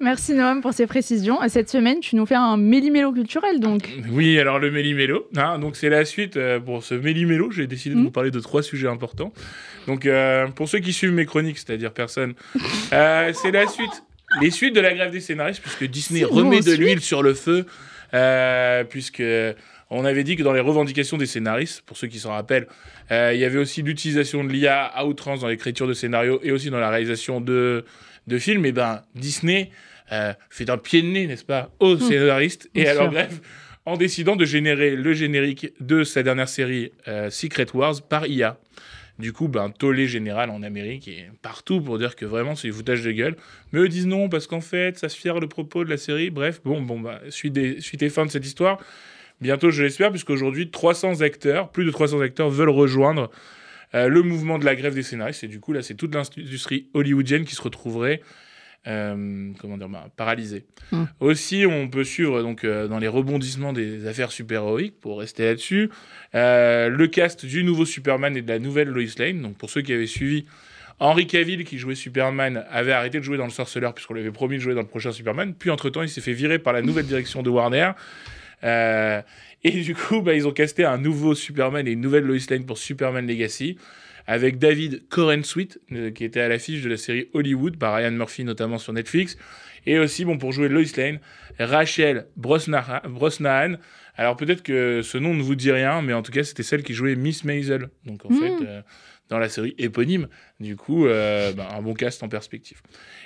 Speaker 2: Merci Noam pour ces précisions. Cette semaine, tu nous fais un méli-mélo culturel donc.
Speaker 9: Oui, alors le méli-mélo. Hein, donc c'est la suite. Euh, pour ce méli-mélo, j'ai décidé de vous parler de trois sujets importants. Donc euh, pour ceux qui suivent mes chroniques, c'est-à-dire personne, euh, c'est la suite. Les suites de la grève des scénaristes, puisque Disney remet de l'huile sur le feu. Euh, puisque on avait dit que dans les revendications des scénaristes, pour ceux qui s'en rappellent, euh, il y avait aussi l'utilisation de l'IA à outrance dans l'écriture de scénarios et aussi dans la réalisation de, de films. Et ben Disney euh, fait un pied de nez, n'est-ce pas, aux scénaristes et à leur grève en décidant de générer le générique de sa dernière série Secret Wars par IA. Du coup, ben, tollé général en Amérique et partout pour dire que vraiment c'est du foutage de gueule. Mais eux disent non parce qu'en fait, ça se fière le propos de la série. Bref, bon, bon, bah, suite, suite et fin de cette histoire. Bientôt, je l'espère, puisqu'aujourd'hui, 300 acteurs, plus de 300 acteurs veulent rejoindre euh, le mouvement de la grève des scénaristes. Et du coup, là, c'est toute l'industrie hollywoodienne qui se retrouverait euh, comment dire, bah, paralysé.
Speaker 2: Mm.
Speaker 9: Aussi, on peut suivre donc euh, dans les rebondissements des affaires super-héroïques, pour rester là-dessus, euh, le cast du nouveau Superman et de la nouvelle Lois Lane. Donc pour ceux qui avaient suivi, Henry Cavill, qui jouait Superman, avait arrêté de jouer dans le Sorceleur puisqu'on lui avait promis de jouer dans le prochain Superman. Puis entre-temps, il s'est fait virer par la nouvelle direction de Warner. Et du coup, bah, ils ont casté un nouveau Superman et une nouvelle Lois Lane pour Superman Legacy avec David Corenswit, euh, qui était à l'affiche de la série Hollywood par Ryan Murphy, notamment sur Netflix. Et aussi, bon, pour jouer Lois Lane, Rachel Brosnahan. Alors peut-être que ce nom ne vous dit rien, mais en tout cas, c'était celle qui jouait Miss Maisel. Donc en fait, euh, dans la série éponyme. Du coup, euh, ben, un bon cast en perspective.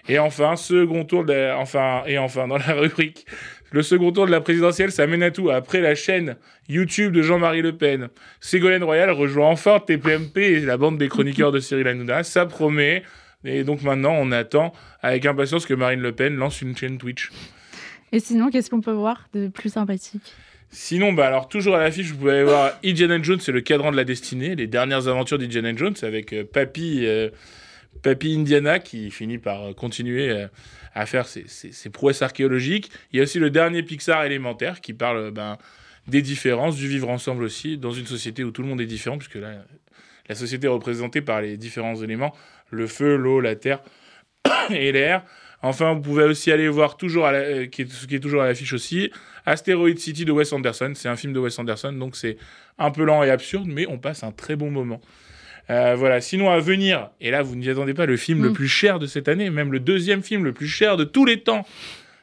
Speaker 9: Et enfin, second tour de la- enfin, et enfin, dans la rubrique, le second tour de la présidentielle, ça mène à tout. Après la chaîne YouTube de Jean-Marie Le Pen, Ségolène Royal rejoint enfin TPMP et la bande des chroniqueurs de Cyril Hanouna. Ça promet. Et donc maintenant, on attend avec impatience que Marine Le Pen lance une chaîne Twitch.
Speaker 2: Et sinon, qu'est-ce qu'on peut voir de plus sympathique?
Speaker 9: Sinon, bah alors toujours à l'affiche, vous pouvez aller voir Indiana Jones, c'est le cadran de la destinée, les dernières aventures d'Indiana Jones avec euh, Papy, euh, Papy Indiana qui finit par euh, continuer euh, à faire ses, ses- ses prouesses archéologiques. Il y a aussi le dernier Pixar élémentaire qui parle euh, ben, des différences, du vivre ensemble aussi, dans une société où tout le monde est différent, puisque là, la société est représentée par les différents éléments, le feu, l'eau, la terre et l'air. Enfin, vous pouvez aussi aller voir toujours qui, est, qui est toujours à l'affiche aussi, Asteroid City de Wes Anderson. C'est un film de Wes Anderson, donc c'est un peu lent et absurde, mais on passe un très bon moment. Euh, voilà. Sinon, à venir, et là, vous n'y attendez pas, le film le
Speaker 2: Mm.
Speaker 9: plus cher de cette année, même le deuxième film le plus cher de tous les temps.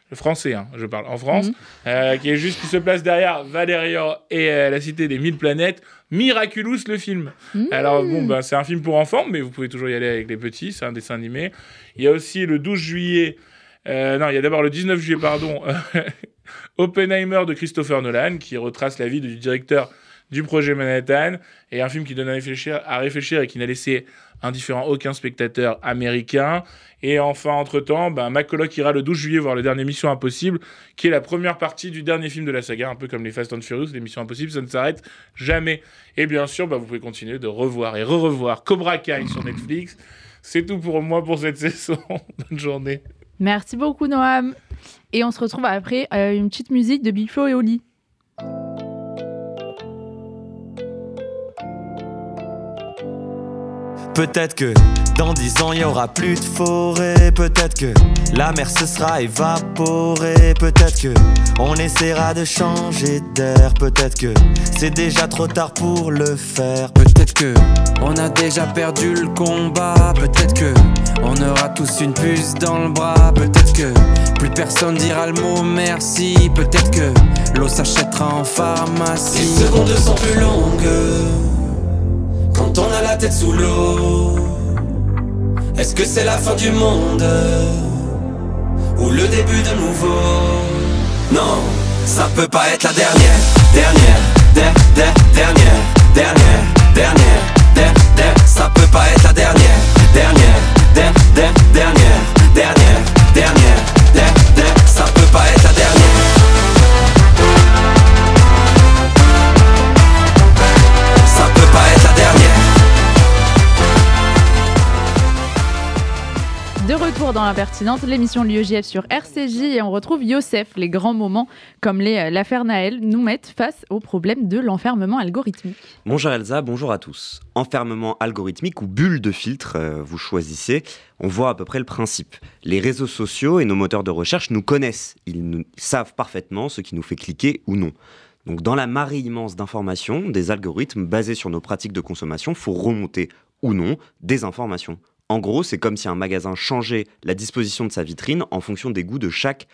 Speaker 9: Le français, hein, je parle en France,
Speaker 2: Mhm.
Speaker 9: euh, qui est juste qui se place derrière Valérian et euh, la cité des mille planètes. Miraculous le film.
Speaker 2: Mmh.
Speaker 9: Alors bon, ben, c'est un film pour enfants, mais vous pouvez toujours y aller avec les petits. C'est un dessin animé. Il y a aussi le 12 juillet. non, il y a d'abord le 19 juillet, pardon. Oppenheimer de Christopher Nolan, qui retrace la vie du directeur du projet Manhattan, et un film qui donne à réfléchir, à réfléchir et qui n'a laissé indifférent aucun spectateur américain. Et enfin, entre-temps, ben, ma coloc ira le 12 juillet voir le dernier Mission Impossible, qui est la première partie du dernier film de la saga, un peu comme les Fast and Furious, les Missions Impossibles, ça ne s'arrête jamais. Et bien sûr, ben, vous pouvez continuer de revoir et re-revoir Cobra Kai sur Netflix. C'est tout pour moi pour cette saison. Bonne journée.
Speaker 2: Merci beaucoup, Noam. Et on se retrouve après euh, une petite musique de Big Flo et Oli.
Speaker 10: Peut-être que dans dix ans il y aura plus de forêt. Peut-être que la mer se sera évaporée. Peut-être que on essaiera de changer d'air. Peut-être que c'est déjà trop tard pour le faire.
Speaker 11: Peut-être que on a déjà perdu le combat. Peut-être que on aura tous une puce dans le bras. Peut-être que plus personne dira le mot merci. Peut-être que l'eau s'achètera en pharmacie.
Speaker 10: Les secondes sont plus longues quand on a la tête sous l'eau. Est-ce que c'est la fin du monde ou le début de nouveau? Non, ça peut pas être la dernière, dernière, der, der, dernière, dernière, dernière, der, der. Ça peut pas être la dernière, dernière, der, der, dernière, dernière, dernière,
Speaker 2: retour dans l'impertinente, l'émission de l'UEJF sur RCJ et on retrouve Youssef. Les grands moments comme euh, l'affaire Naël nous mettent face au problème de l'enfermement algorithmique.
Speaker 1: Bonjour Elsa, bonjour à tous. Enfermement algorithmique ou bulle de filtre, euh, vous choisissez. On voit à peu près le principe. Les réseaux sociaux et nos moteurs de recherche nous connaissent. Ils savent parfaitement ce qui nous fait cliquer ou non. Donc dans la marée immense d'informations, des algorithmes basés sur nos pratiques de consommation faut remonter ou non des informations. En gros, c'est comme si un magasin changeait la disposition de sa vitrine en fonction des goûts de chaque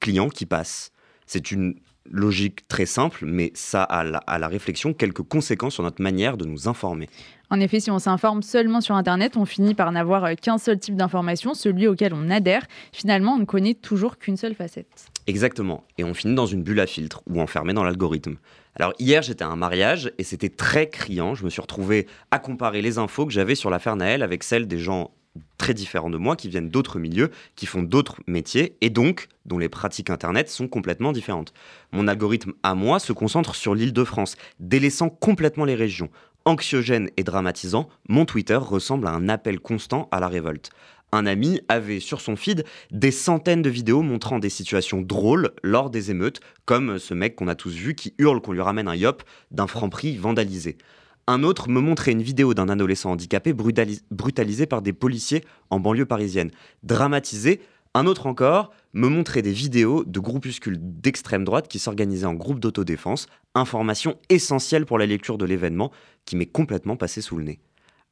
Speaker 1: client qui passe. C'est une logique très simple, mais ça a à la réflexion quelques conséquences sur notre manière de nous informer.
Speaker 2: En effet, si on s'informe seulement sur Internet, on finit par n'avoir euh, qu'un seul type d'information, celui auquel on adhère. Finalement, on ne connaît toujours qu'une seule facette.
Speaker 1: Exactement. Et on finit dans une bulle à filtre ou enfermé dans l'algorithme. Alors hier, j'étais à un mariage et c'était très criant. Je me suis retrouvé à comparer les infos que j'avais sur l'affaire Naël avec celles des gens très différents de moi, qui viennent d'autres milieux, qui font d'autres métiers et donc dont les pratiques Internet sont complètement différentes. Mon algorithme à moi se concentre sur l'île de France, délaissant complètement les régions. Anxiogène et dramatisant, mon Twitter ressemble à un appel constant à la révolte. Un ami avait sur son feed des centaines de vidéos montrant des situations drôles lors des émeutes, comme ce mec qu'on a tous vu qui hurle qu'on lui ramène un yop d'un franc-prix vandalisé. Un autre me montrait une vidéo d'un adolescent handicapé brutalis- brutalisé par des policiers en banlieue parisienne. Dramatisé, un autre encore me montrait des vidéos de groupuscules d'extrême droite qui s'organisaient en groupe d'autodéfense, information essentielle pour la lecture de l'événement qui m'est complètement passé sous le nez.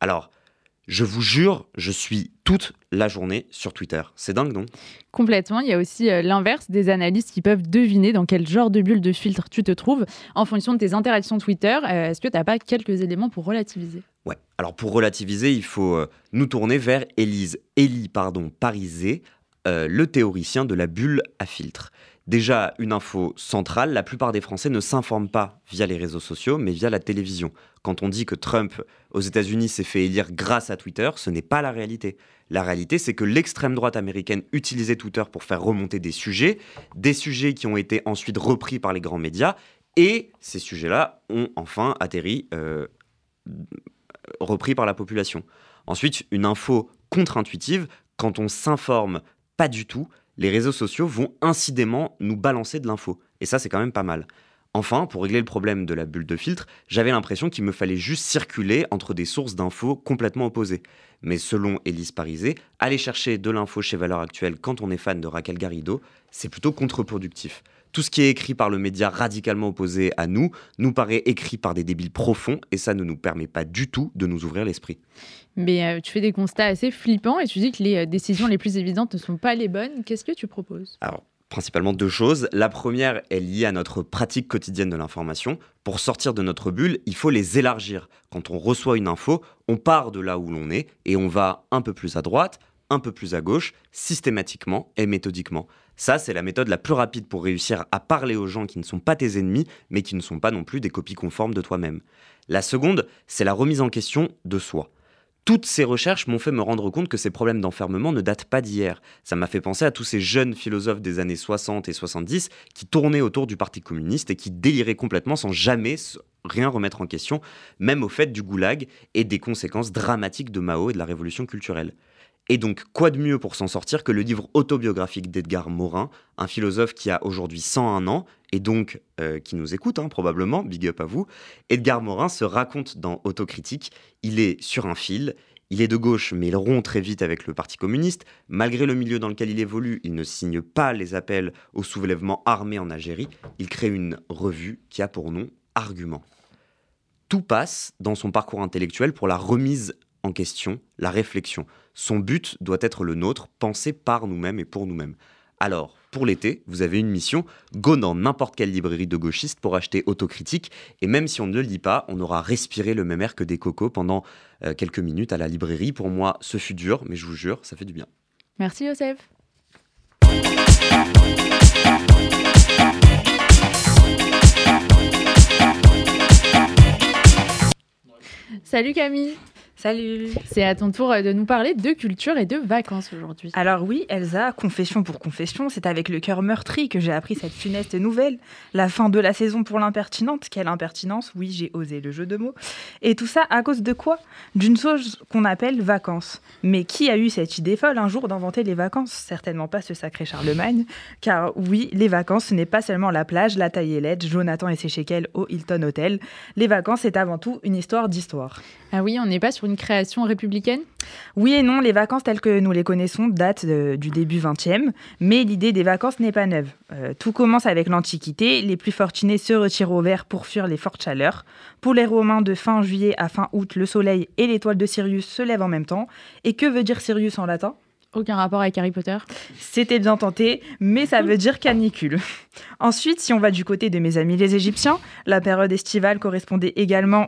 Speaker 1: Alors, je vous jure, je suis toute la journée sur Twitter. C'est dingue, non?
Speaker 2: Complètement. Il y a aussi euh, l'inverse, des analystes qui peuvent deviner dans quel genre de bulle de filtre tu te trouves en fonction de tes interactions Twitter. Euh, Est-ce que tu n'as pas quelques éléments pour relativiser?
Speaker 1: Ouais. Alors pour relativiser, il faut euh, nous tourner vers Élise, Élie, pardon, Parisé, euh, le théoricien de la bulle à filtre. Déjà, une info centrale, la plupart des Français ne s'informent pas via les réseaux sociaux, mais via la télévision. Quand on dit que Trump aux États-Unis s'est fait élire grâce à Twitter, ce n'est pas la réalité. La réalité, c'est que l'extrême droite américaine utilisait Twitter pour faire remonter des sujets, des sujets qui ont été ensuite repris par les grands médias, et ces sujets-là ont enfin atterri euh, repris par la population. Ensuite, une info contre-intuitive, quand on s'informe pas du tout, les réseaux sociaux vont incidemment nous balancer de l'info. Et ça, c'est quand même pas mal. Enfin, pour régler le problème de la bulle de filtre, j'avais l'impression qu'il me fallait juste circuler entre des sources d'infos complètement opposées. Mais selon Élise Parisé, aller chercher de l'info chez Valeurs Actuelles quand on est fan de Raquel Garrido, c'est plutôt contre-productif. Tout ce qui est écrit par le média radicalement opposé à nous nous paraît écrit par des débiles profonds et ça ne nous permet pas du tout de nous ouvrir l'esprit.
Speaker 2: Mais euh, tu fais des constats assez flippants et tu dis que les euh, décisions les plus évidentes ne sont pas les bonnes. Qu'est-ce que tu proposes?
Speaker 1: Alors, principalement deux choses. La première est liée à notre pratique quotidienne de l'information. Pour sortir de notre bulle, il faut les élargir. Quand on reçoit une info, on part de là où l'on est et on va un peu plus à droite, un peu plus à gauche, systématiquement et méthodiquement. Ça, c'est la méthode la plus rapide pour réussir à parler aux gens qui ne sont pas tes ennemis, mais qui ne sont pas non plus des copies conformes de toi-même. La seconde, c'est la remise en question de soi. Toutes ces recherches m'ont fait me rendre compte que ces problèmes d'enfermement ne datent pas d'hier. Ça m'a fait penser à tous ces jeunes philosophes des années 60 et 70 qui tournaient autour du Parti communiste et qui déliraient complètement sans jamais rien remettre en question, même au fait du goulag et des conséquences dramatiques de Mao et de la révolution culturelle. Et donc, quoi de mieux pour s'en sortir que le livre autobiographique d'Edgar Morin, un philosophe qui a aujourd'hui 101 ans et donc euh, qui nous écoute hein, probablement, big up à vous. Edgar Morin se raconte dans Autocritique, il est sur un fil, il est de gauche mais il rompt très vite avec le Parti communiste. Malgré le milieu dans lequel il évolue, il ne signe pas les appels au soulèvement armé en Algérie, il crée une revue qui a pour nom Argument. Tout passe dans son parcours intellectuel pour la remise en question, la réflexion. Son but doit être le nôtre, pensé par nous-mêmes et pour nous-mêmes. Alors, pour l'été, vous avez une mission, go dans n'importe quelle librairie de gauchistes pour acheter Autocritique, et même si on ne le lit pas, on aura respiré le même air que des cocos pendant euh, quelques minutes à la librairie. Pour moi, ce fut dur, mais je vous jure, ça fait du bien.
Speaker 2: Merci Yosef. Salut Camille
Speaker 12: Salut
Speaker 2: C'est à ton tour de nous parler de culture et de vacances aujourd'hui.
Speaker 12: Alors oui, Elsa, confession pour confession, c'est avec le cœur meurtri que j'ai appris cette funeste nouvelle. La fin de la saison pour l'impertinente. Quelle impertinence Oui, j'ai osé le jeu de mots. Et tout ça à cause de quoi? D'une chose qu'on appelle vacances. Mais qui a eu cette idée folle un jour d'inventer les vacances? Certainement pas ce sacré Charlemagne. Car oui, les vacances, ce n'est pas seulement la plage, la taillelette, Jonathan et ses shekels au Hilton Hotel. Les vacances, c'est avant tout une histoire d'histoire.
Speaker 2: Ah oui, on n'est pas sur une création républicaine?
Speaker 12: Oui et non, les vacances telles que nous les connaissons datent du début 20e, mais l'idée des vacances n'est pas neuve. Euh, tout commence avec l'Antiquité, les plus fortunés se retirent au vert pour fuir les fortes chaleurs. Pour les Romains, de fin juillet à fin août, le soleil et l'étoile de Sirius se lèvent en même temps. Et que veut dire Sirius en latin?
Speaker 2: Aucun rapport avec Harry Potter
Speaker 12: C'était bien tenté, mais ça veut dire canicule. Ensuite, si on va du côté de mes amis les Égyptiens, la période estivale correspondait également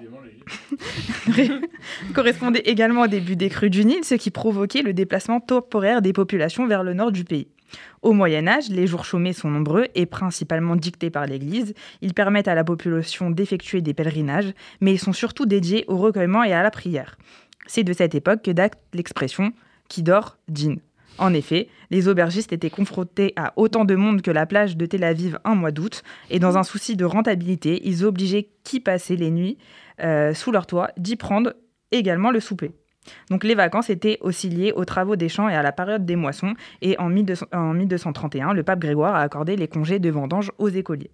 Speaker 12: correspondait également au début des crues du Nil, ce qui provoquait le déplacement temporaire des populations vers le nord du pays. Au Moyen Âge, les jours chômés sont nombreux et principalement dictés par l'Église. Ils permettent à la population d'effectuer des pèlerinages, mais ils sont surtout dédiés au recueillement et à la prière. C'est de cette époque que date l'expression qui dort dîne. En effet, les aubergistes étaient confrontés à autant de monde que la plage de Tel Aviv un mois d'août, et dans un souci de rentabilité, ils obligeaient qui passait les nuits euh, sous leur toit d'y prendre également le souper. Donc les vacances étaient aussi liées aux travaux des champs et à la période des moissons, et en, 1231, le pape Grégoire a accordé les congés de vendange aux écoliers.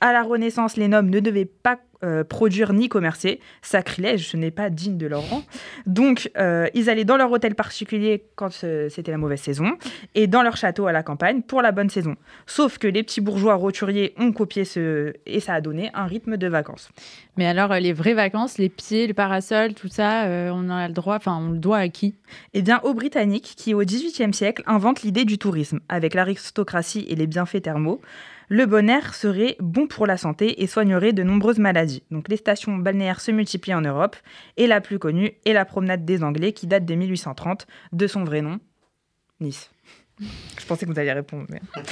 Speaker 12: À la Renaissance, les nobles ne devaient pas euh, produire ni commercer. Sacrilège, ce n'est pas digne de leur rang. Donc, euh, ils allaient dans leur hôtel particulier quand euh, c'était la mauvaise saison et dans leur château à la campagne pour la bonne saison. Sauf que les petits bourgeois roturiers ont copié ce et ça a donné un rythme de vacances.
Speaker 2: Mais alors, les vraies vacances, les pieds, le parasol, tout ça, on a le droit, enfin, on le doit à qui?
Speaker 12: Eh bien, aux Britanniques qui, au XVIIIe siècle, inventent l'idée du tourisme avec l'aristocratie et les bienfaits thermaux le bon air serait bon pour la santé et soignerait de nombreuses maladies. Donc les stations balnéaires se multiplient en Europe et la plus connue est la promenade des Anglais qui date de 1830 de son vrai nom, Nice. Je pensais que vous alliez répondre. Mais...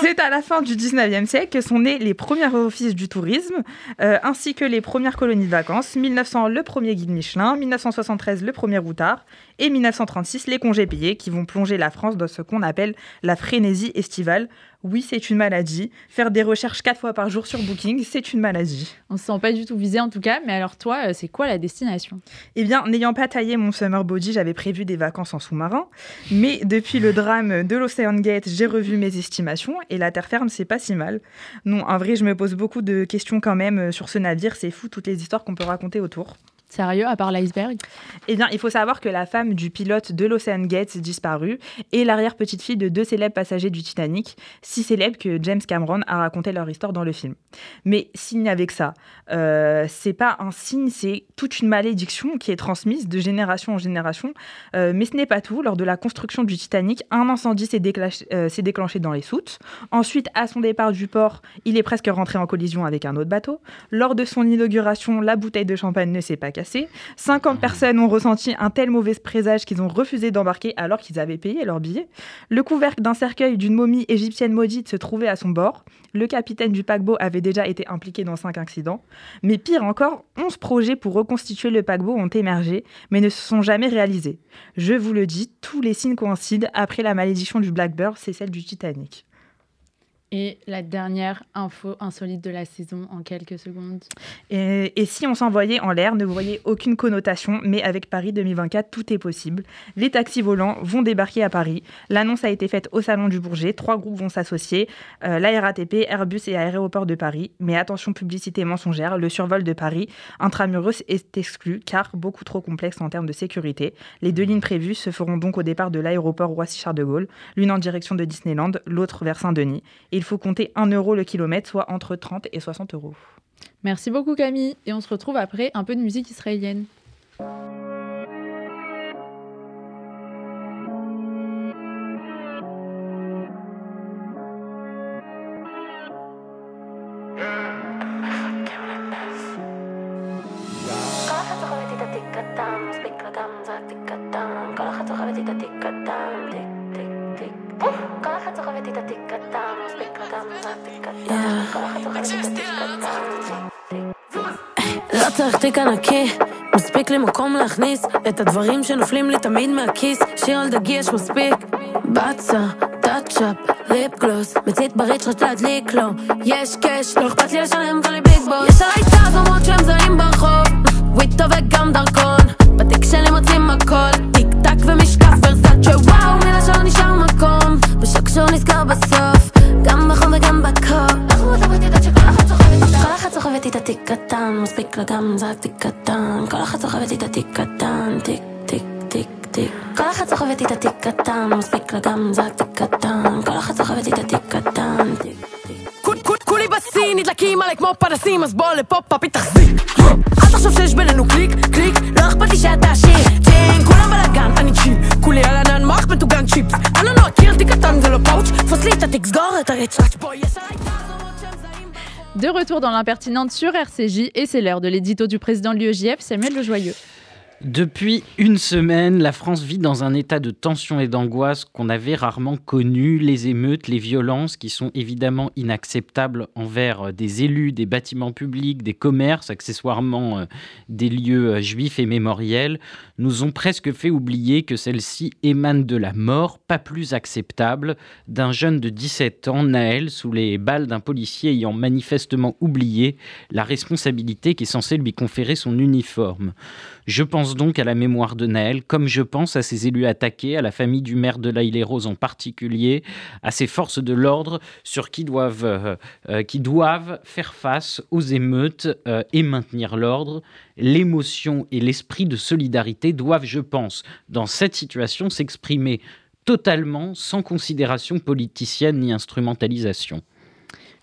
Speaker 12: c'est à la fin du 19e siècle que sont nés les premiers offices du tourisme, euh, ainsi que les premières colonies de vacances. 1900, le premier guide Michelin. 1973, le premier routard. Et 1936, les congés payés qui vont plonger la France dans ce qu'on appelle la frénésie estivale, oui, c'est une maladie. Faire des recherches quatre fois par jour sur Booking, c'est une maladie.
Speaker 2: On ne se sent pas du tout visé en tout cas, mais alors toi, euh, c'est quoi la destination?
Speaker 12: Eh bien, n'ayant pas taillé mon summer body, j'avais prévu des vacances en sous-marin. Mais depuis le drame de l'Ocean Gate, j'ai revu mes estimations et la terre ferme, c'est pas si mal. Non, en vrai, je me pose beaucoup de questions quand même euh, sur ce navire. C'est fou toutes les histoires qu'on peut raconter autour.
Speaker 2: Sérieux, à part l'iceberg?
Speaker 12: Eh bien, il faut savoir que la femme du pilote de l'Ocean Gate disparue et l'arrière-petite-fille de deux célèbres passagers du Titanic, si célèbres que James Cameron a raconté leur histoire dans le film. Mais avait que ça, euh, c'est pas un signe, c'est toute une malédiction qui est transmise de génération en génération. Euh, mais ce n'est pas tout. Lors de la construction du Titanic, un incendie s'est déclenché, euh, déclenché dans les soutes. Ensuite, à son départ du port, il est presque rentré en collision avec un autre bateau. Lors de son inauguration, la bouteille de champagne ne s'est pas cassé. 50 personnes ont ressenti un tel mauvais présage qu'ils ont refusé d'embarquer alors qu'ils avaient payé leur billet. Le couvercle d'un cercueil d'une momie égyptienne maudite se trouvait à son bord. Le capitaine du paquebot avait déjà été impliqué dans cinq accidents. Mais pire encore, 11 projets pour reconstituer le paquebot ont émergé, mais ne se sont jamais réalisés. Je vous le dis, tous les signes coïncident. Après la malédiction du Blackbird, c'est celle du Titanic.
Speaker 2: Et la dernière info insolite de la saison en quelques secondes.
Speaker 12: Et, si on s'envoyait en l'air, ne voyez aucune connotation, mais avec Paris 2024, tout est possible. Les taxis volants vont débarquer à Paris. L'annonce a été faite au Salon du Bourget. Trois groupes vont s'associer euh, la RATP, Airbus et Aéroport de Paris. Mais attention, publicité mensongère, le survol de Paris intramuros est exclu car beaucoup trop complexe en termes de sécurité. Les deux lignes prévues se feront donc au départ de l'aéroport Roissy-Charles de Gaulle, l'une en direction de Disneyland, l'autre vers Saint-Denis. Il faut compter 1 euro le kilomètre, soit entre 30 et 60 euros.
Speaker 2: Merci beaucoup Camille. Et on se retrouve après un peu de musique israélienne.
Speaker 13: תיק ענקי, מספיק לי מקום להכניס את הדברים שנופלים לי תמיד מהכיס. שיר על דגי יש מספיק. בצה, טאצ'אפ, ליפ גלוס, מצית בריץ' רק להדליק לו. יש קאש, לא אכפת לי לשלם, קורא לי ביג בוס. יש עליי תג אומרות שהם זרים ברחוב, וויטו וגם דרכון. בתיק שלי מוצאים הכל, טיק טק ומשקף תיק קטן, מספיק לה גם זק תיק קטן. כל אחת סוחבת איתה תיק קטן, תיק תיק תיק תיק. כל אחת סוחבת איתה תיק קטן, מספיק לה גם זק תיק קטן. כל אחת סוחבת איתה תיק קטן, תיק כול- כולי בשיא, נדלקים עליי כמו פנסים, אז בוא לפה פאפי תחזיק. אל תחשוב שיש בינינו קליק, קליק, לא אכפת לי שאתה עשיר. כן, כולם בלאגן, אני צ'יל. כולי על ענן מוח מטוגן צ'יפס. אני לא מכיר, תיק קטן זה לא פאוץ', תפוס לי את התיק, סגור את הריצ'ראץ', בוא, יש עליי זעים.
Speaker 2: De retour dans l'impertinente sur RCJ et c'est l'heure de l'édito du président de l'UEJF, Samuel Lejoyeux.
Speaker 5: Depuis une semaine, la France vit dans un état de tension et d'angoisse qu'on avait rarement connu. Les émeutes, les violences qui sont évidemment inacceptables envers euh, des élus, des bâtiments publics, des commerces, accessoirement euh, des lieux euh, juifs et mémoriels, nous ont presque fait oublier que celles-ci émanent de la mort, pas plus acceptable, d'un jeune de 17 ans, Naël, sous les balles d'un policier ayant manifestement oublié la responsabilité qui est censée lui conférer son uniforme. Je pense donc à la mémoire de Naël, comme je pense à ces élus attaqués, à la famille du maire de l'Aïle Rose en particulier, à ces forces de l'ordre sur qui doivent, euh, euh, faire face aux émeutes euh, et maintenir l'ordre. L'émotion et l'esprit de solidarité doivent, je pense, dans cette situation, s'exprimer totalement sans considération politicienne ni instrumentalisation.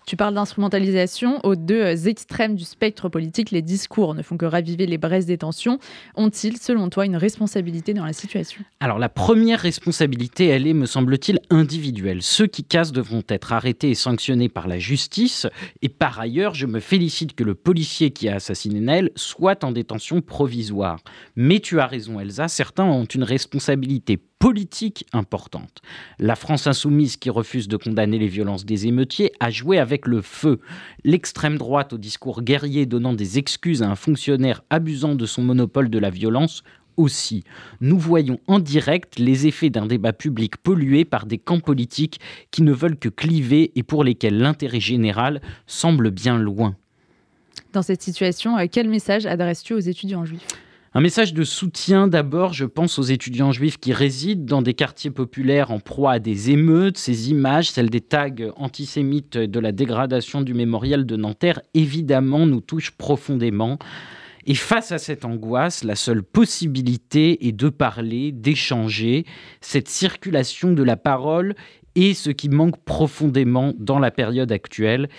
Speaker 2: Tu parles d'instrumentalisation. Aux deux euh, extrêmes du spectre politique, les discours ne font que raviver les braises des tensions. Ont-ils, selon toi, une responsabilité dans la situation?
Speaker 5: Alors la première responsabilité, elle est, me semble-t-il, individuelle. Ceux qui cassent devront être arrêtés et sanctionnés par la justice. Et par ailleurs, je me félicite que le policier qui a assassiné Naël soit en détention provisoire. Mais tu as raison, Elsa, certains ont une responsabilité politique importante. La France insoumise qui refuse de condamner les violences des émeutiers a joué avec le feu. L'extrême droite au discours guerrier donnant des excuses à un fonctionnaire abusant de son monopole de la violence aussi. Nous voyons en direct les effets d'un débat public pollué par des camps politiques qui ne veulent que cliver et pour lesquels l'intérêt général semble bien loin.
Speaker 2: Dans cette situation, euh, quel message adresses-tu aux étudiants juifs?
Speaker 5: Un message de soutien d'abord, je pense aux étudiants juifs qui résident dans des quartiers populaires en proie à des émeutes. Ces images, celles des tags antisémites de la dégradation du mémorial de Nanterre, évidemment nous touchent profondément. Et face à cette angoisse, la seule possibilité est de parler, d'échanger. Cette circulation de la parole est ce qui manque profondément dans la période actuelle.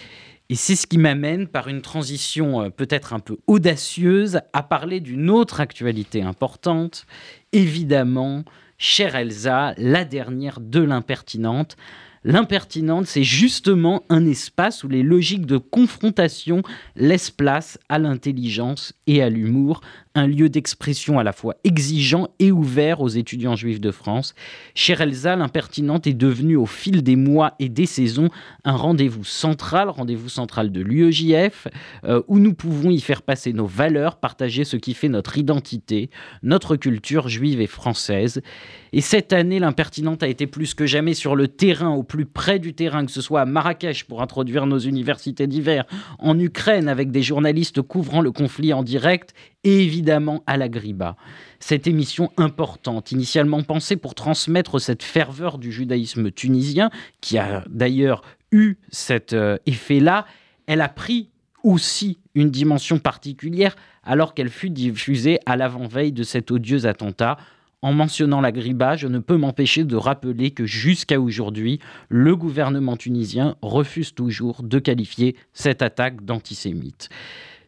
Speaker 5: Et c'est ce qui m'amène, par une transition euh, peut-être un peu audacieuse, à parler d'une autre actualité importante. Évidemment, chère Elsa, la dernière de l'impertinente, L'impertinente, c'est justement un espace où les logiques de confrontation laissent place à l'intelligence et à l'humour, un lieu d'expression à la fois exigeant et ouvert aux étudiants juifs de France. Elsa, l'impertinente est devenue au fil des mois et des saisons un rendez-vous central, rendez-vous central de l'UEJF, euh, où nous pouvons y faire passer nos valeurs, partager ce qui fait notre identité, notre culture juive et française. Et cette année, l'impertinente a été plus que jamais sur le terrain, au plus près du terrain, que ce soit à Marrakech pour introduire nos universités d'hiver, en Ukraine avec des journalistes couvrant le conflit en direct, et évidemment à la Griba. Cette émission importante, initialement pensée pour transmettre cette ferveur du judaïsme tunisien, qui a d'ailleurs eu cet euh, effet-là, elle a pris aussi une dimension particulière alors qu'elle fut diffusée à l'avant-veille de cet odieux attentat en mentionnant la Griba, je ne peux m'empêcher de rappeler que jusqu'à aujourd'hui, le gouvernement tunisien refuse toujours de qualifier cette attaque d'antisémite.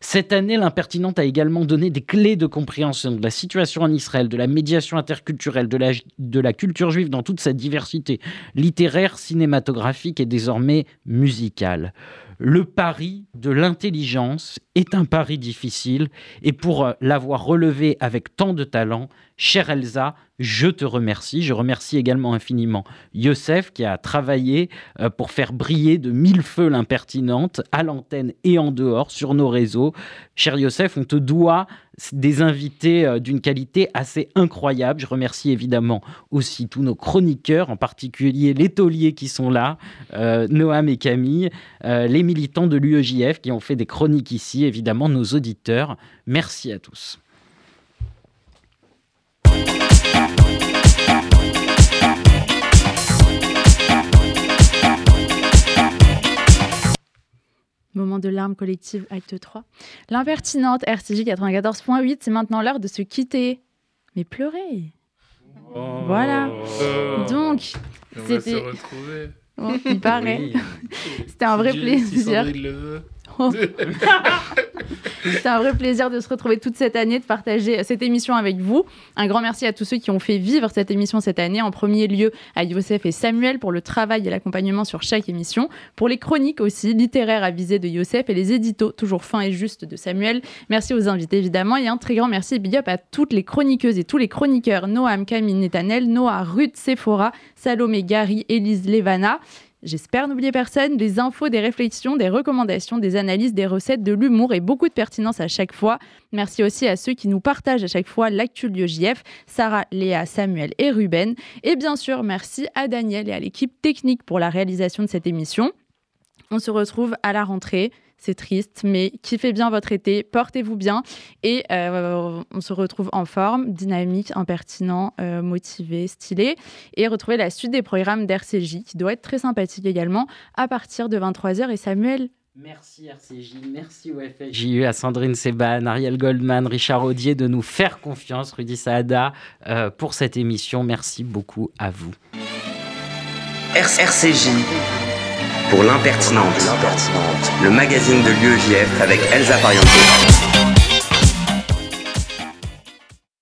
Speaker 5: Cette année, l'impertinente a également donné des clés de compréhension de la situation en Israël, de la médiation interculturelle, de la, de la culture juive dans toute sa diversité littéraire, cinématographique et désormais musicale. Le pari de l'intelligence est un pari difficile et pour euh, l'avoir relevé avec tant de talent, chère Elsa, je te remercie. Je remercie également infiniment Youssef qui a travaillé euh, pour faire briller de mille feux l'impertinente à l'antenne et en dehors sur nos réseaux. Cher Youssef, on te doit des invités euh, d'une qualité assez incroyable. Je remercie évidemment aussi tous nos chroniqueurs, en particulier les tauliers qui sont là, euh, Noam et Camille, les militants de l'UEJF qui ont fait des chroniques ici, évidemment nos auditeurs. Merci à tous.
Speaker 2: Moment de larmes collectives, acte 3. L'impertinente RCJ 94.8, c'est maintenant l'heure de se quitter. Mais pleurer.
Speaker 9: Oh.
Speaker 2: Voilà. Donc,
Speaker 9: va se
Speaker 2: c'était. il paraît.
Speaker 5: Oui.
Speaker 2: C'était un vrai
Speaker 9: Si- si
Speaker 2: plaisir. C'était un vrai plaisir de se retrouver toute cette année, de partager cette émission avec vous. Un grand merci à tous ceux qui ont fait vivre cette émission cette année. En premier lieu, à Youssef et Samuel pour le travail et l'accompagnement sur chaque émission. Pour les chroniques aussi, littéraires avisées de Youssef et les éditos, toujours fins et justes de Samuel. Merci aux invités évidemment. Et un très grand merci et big up à toutes les chroniqueuses et tous les chroniqueurs Noam, Camille, Netanel, Noah, Ruth, Sephora, Salomé, Gary, Élise, Levana. J'espère n'oublier personne, des infos, des réflexions, des recommandations, des analyses, des recettes, de l'humour et beaucoup de pertinence à chaque fois. Merci aussi à ceux qui nous partagent à chaque fois l'actu de JF, Sarah, Léa, Samuel et Ruben. Et bien sûr, merci à Daniel et à l'équipe technique pour la réalisation de cette émission. On se retrouve à la rentrée. C'est triste, mais kiffez bien votre été, portez-vous bien et euh, on se retrouve en forme, dynamique, impertinent, euh, motivé, stylé et retrouver la suite des programmes d'RCJ qui doit être très sympathique également à partir de 23h. Et Samuel,
Speaker 5: Merci RCJ, merci OFJ, à Sandrine Seban, Ariel Goldman, Richard Audier de nous faire confiance, Rudy Saada, euh, pour cette émission. Merci beaucoup à vous.
Speaker 1: RCJ pour l'impertinente, le magazine de l'UEJF avec Elsa Pariente.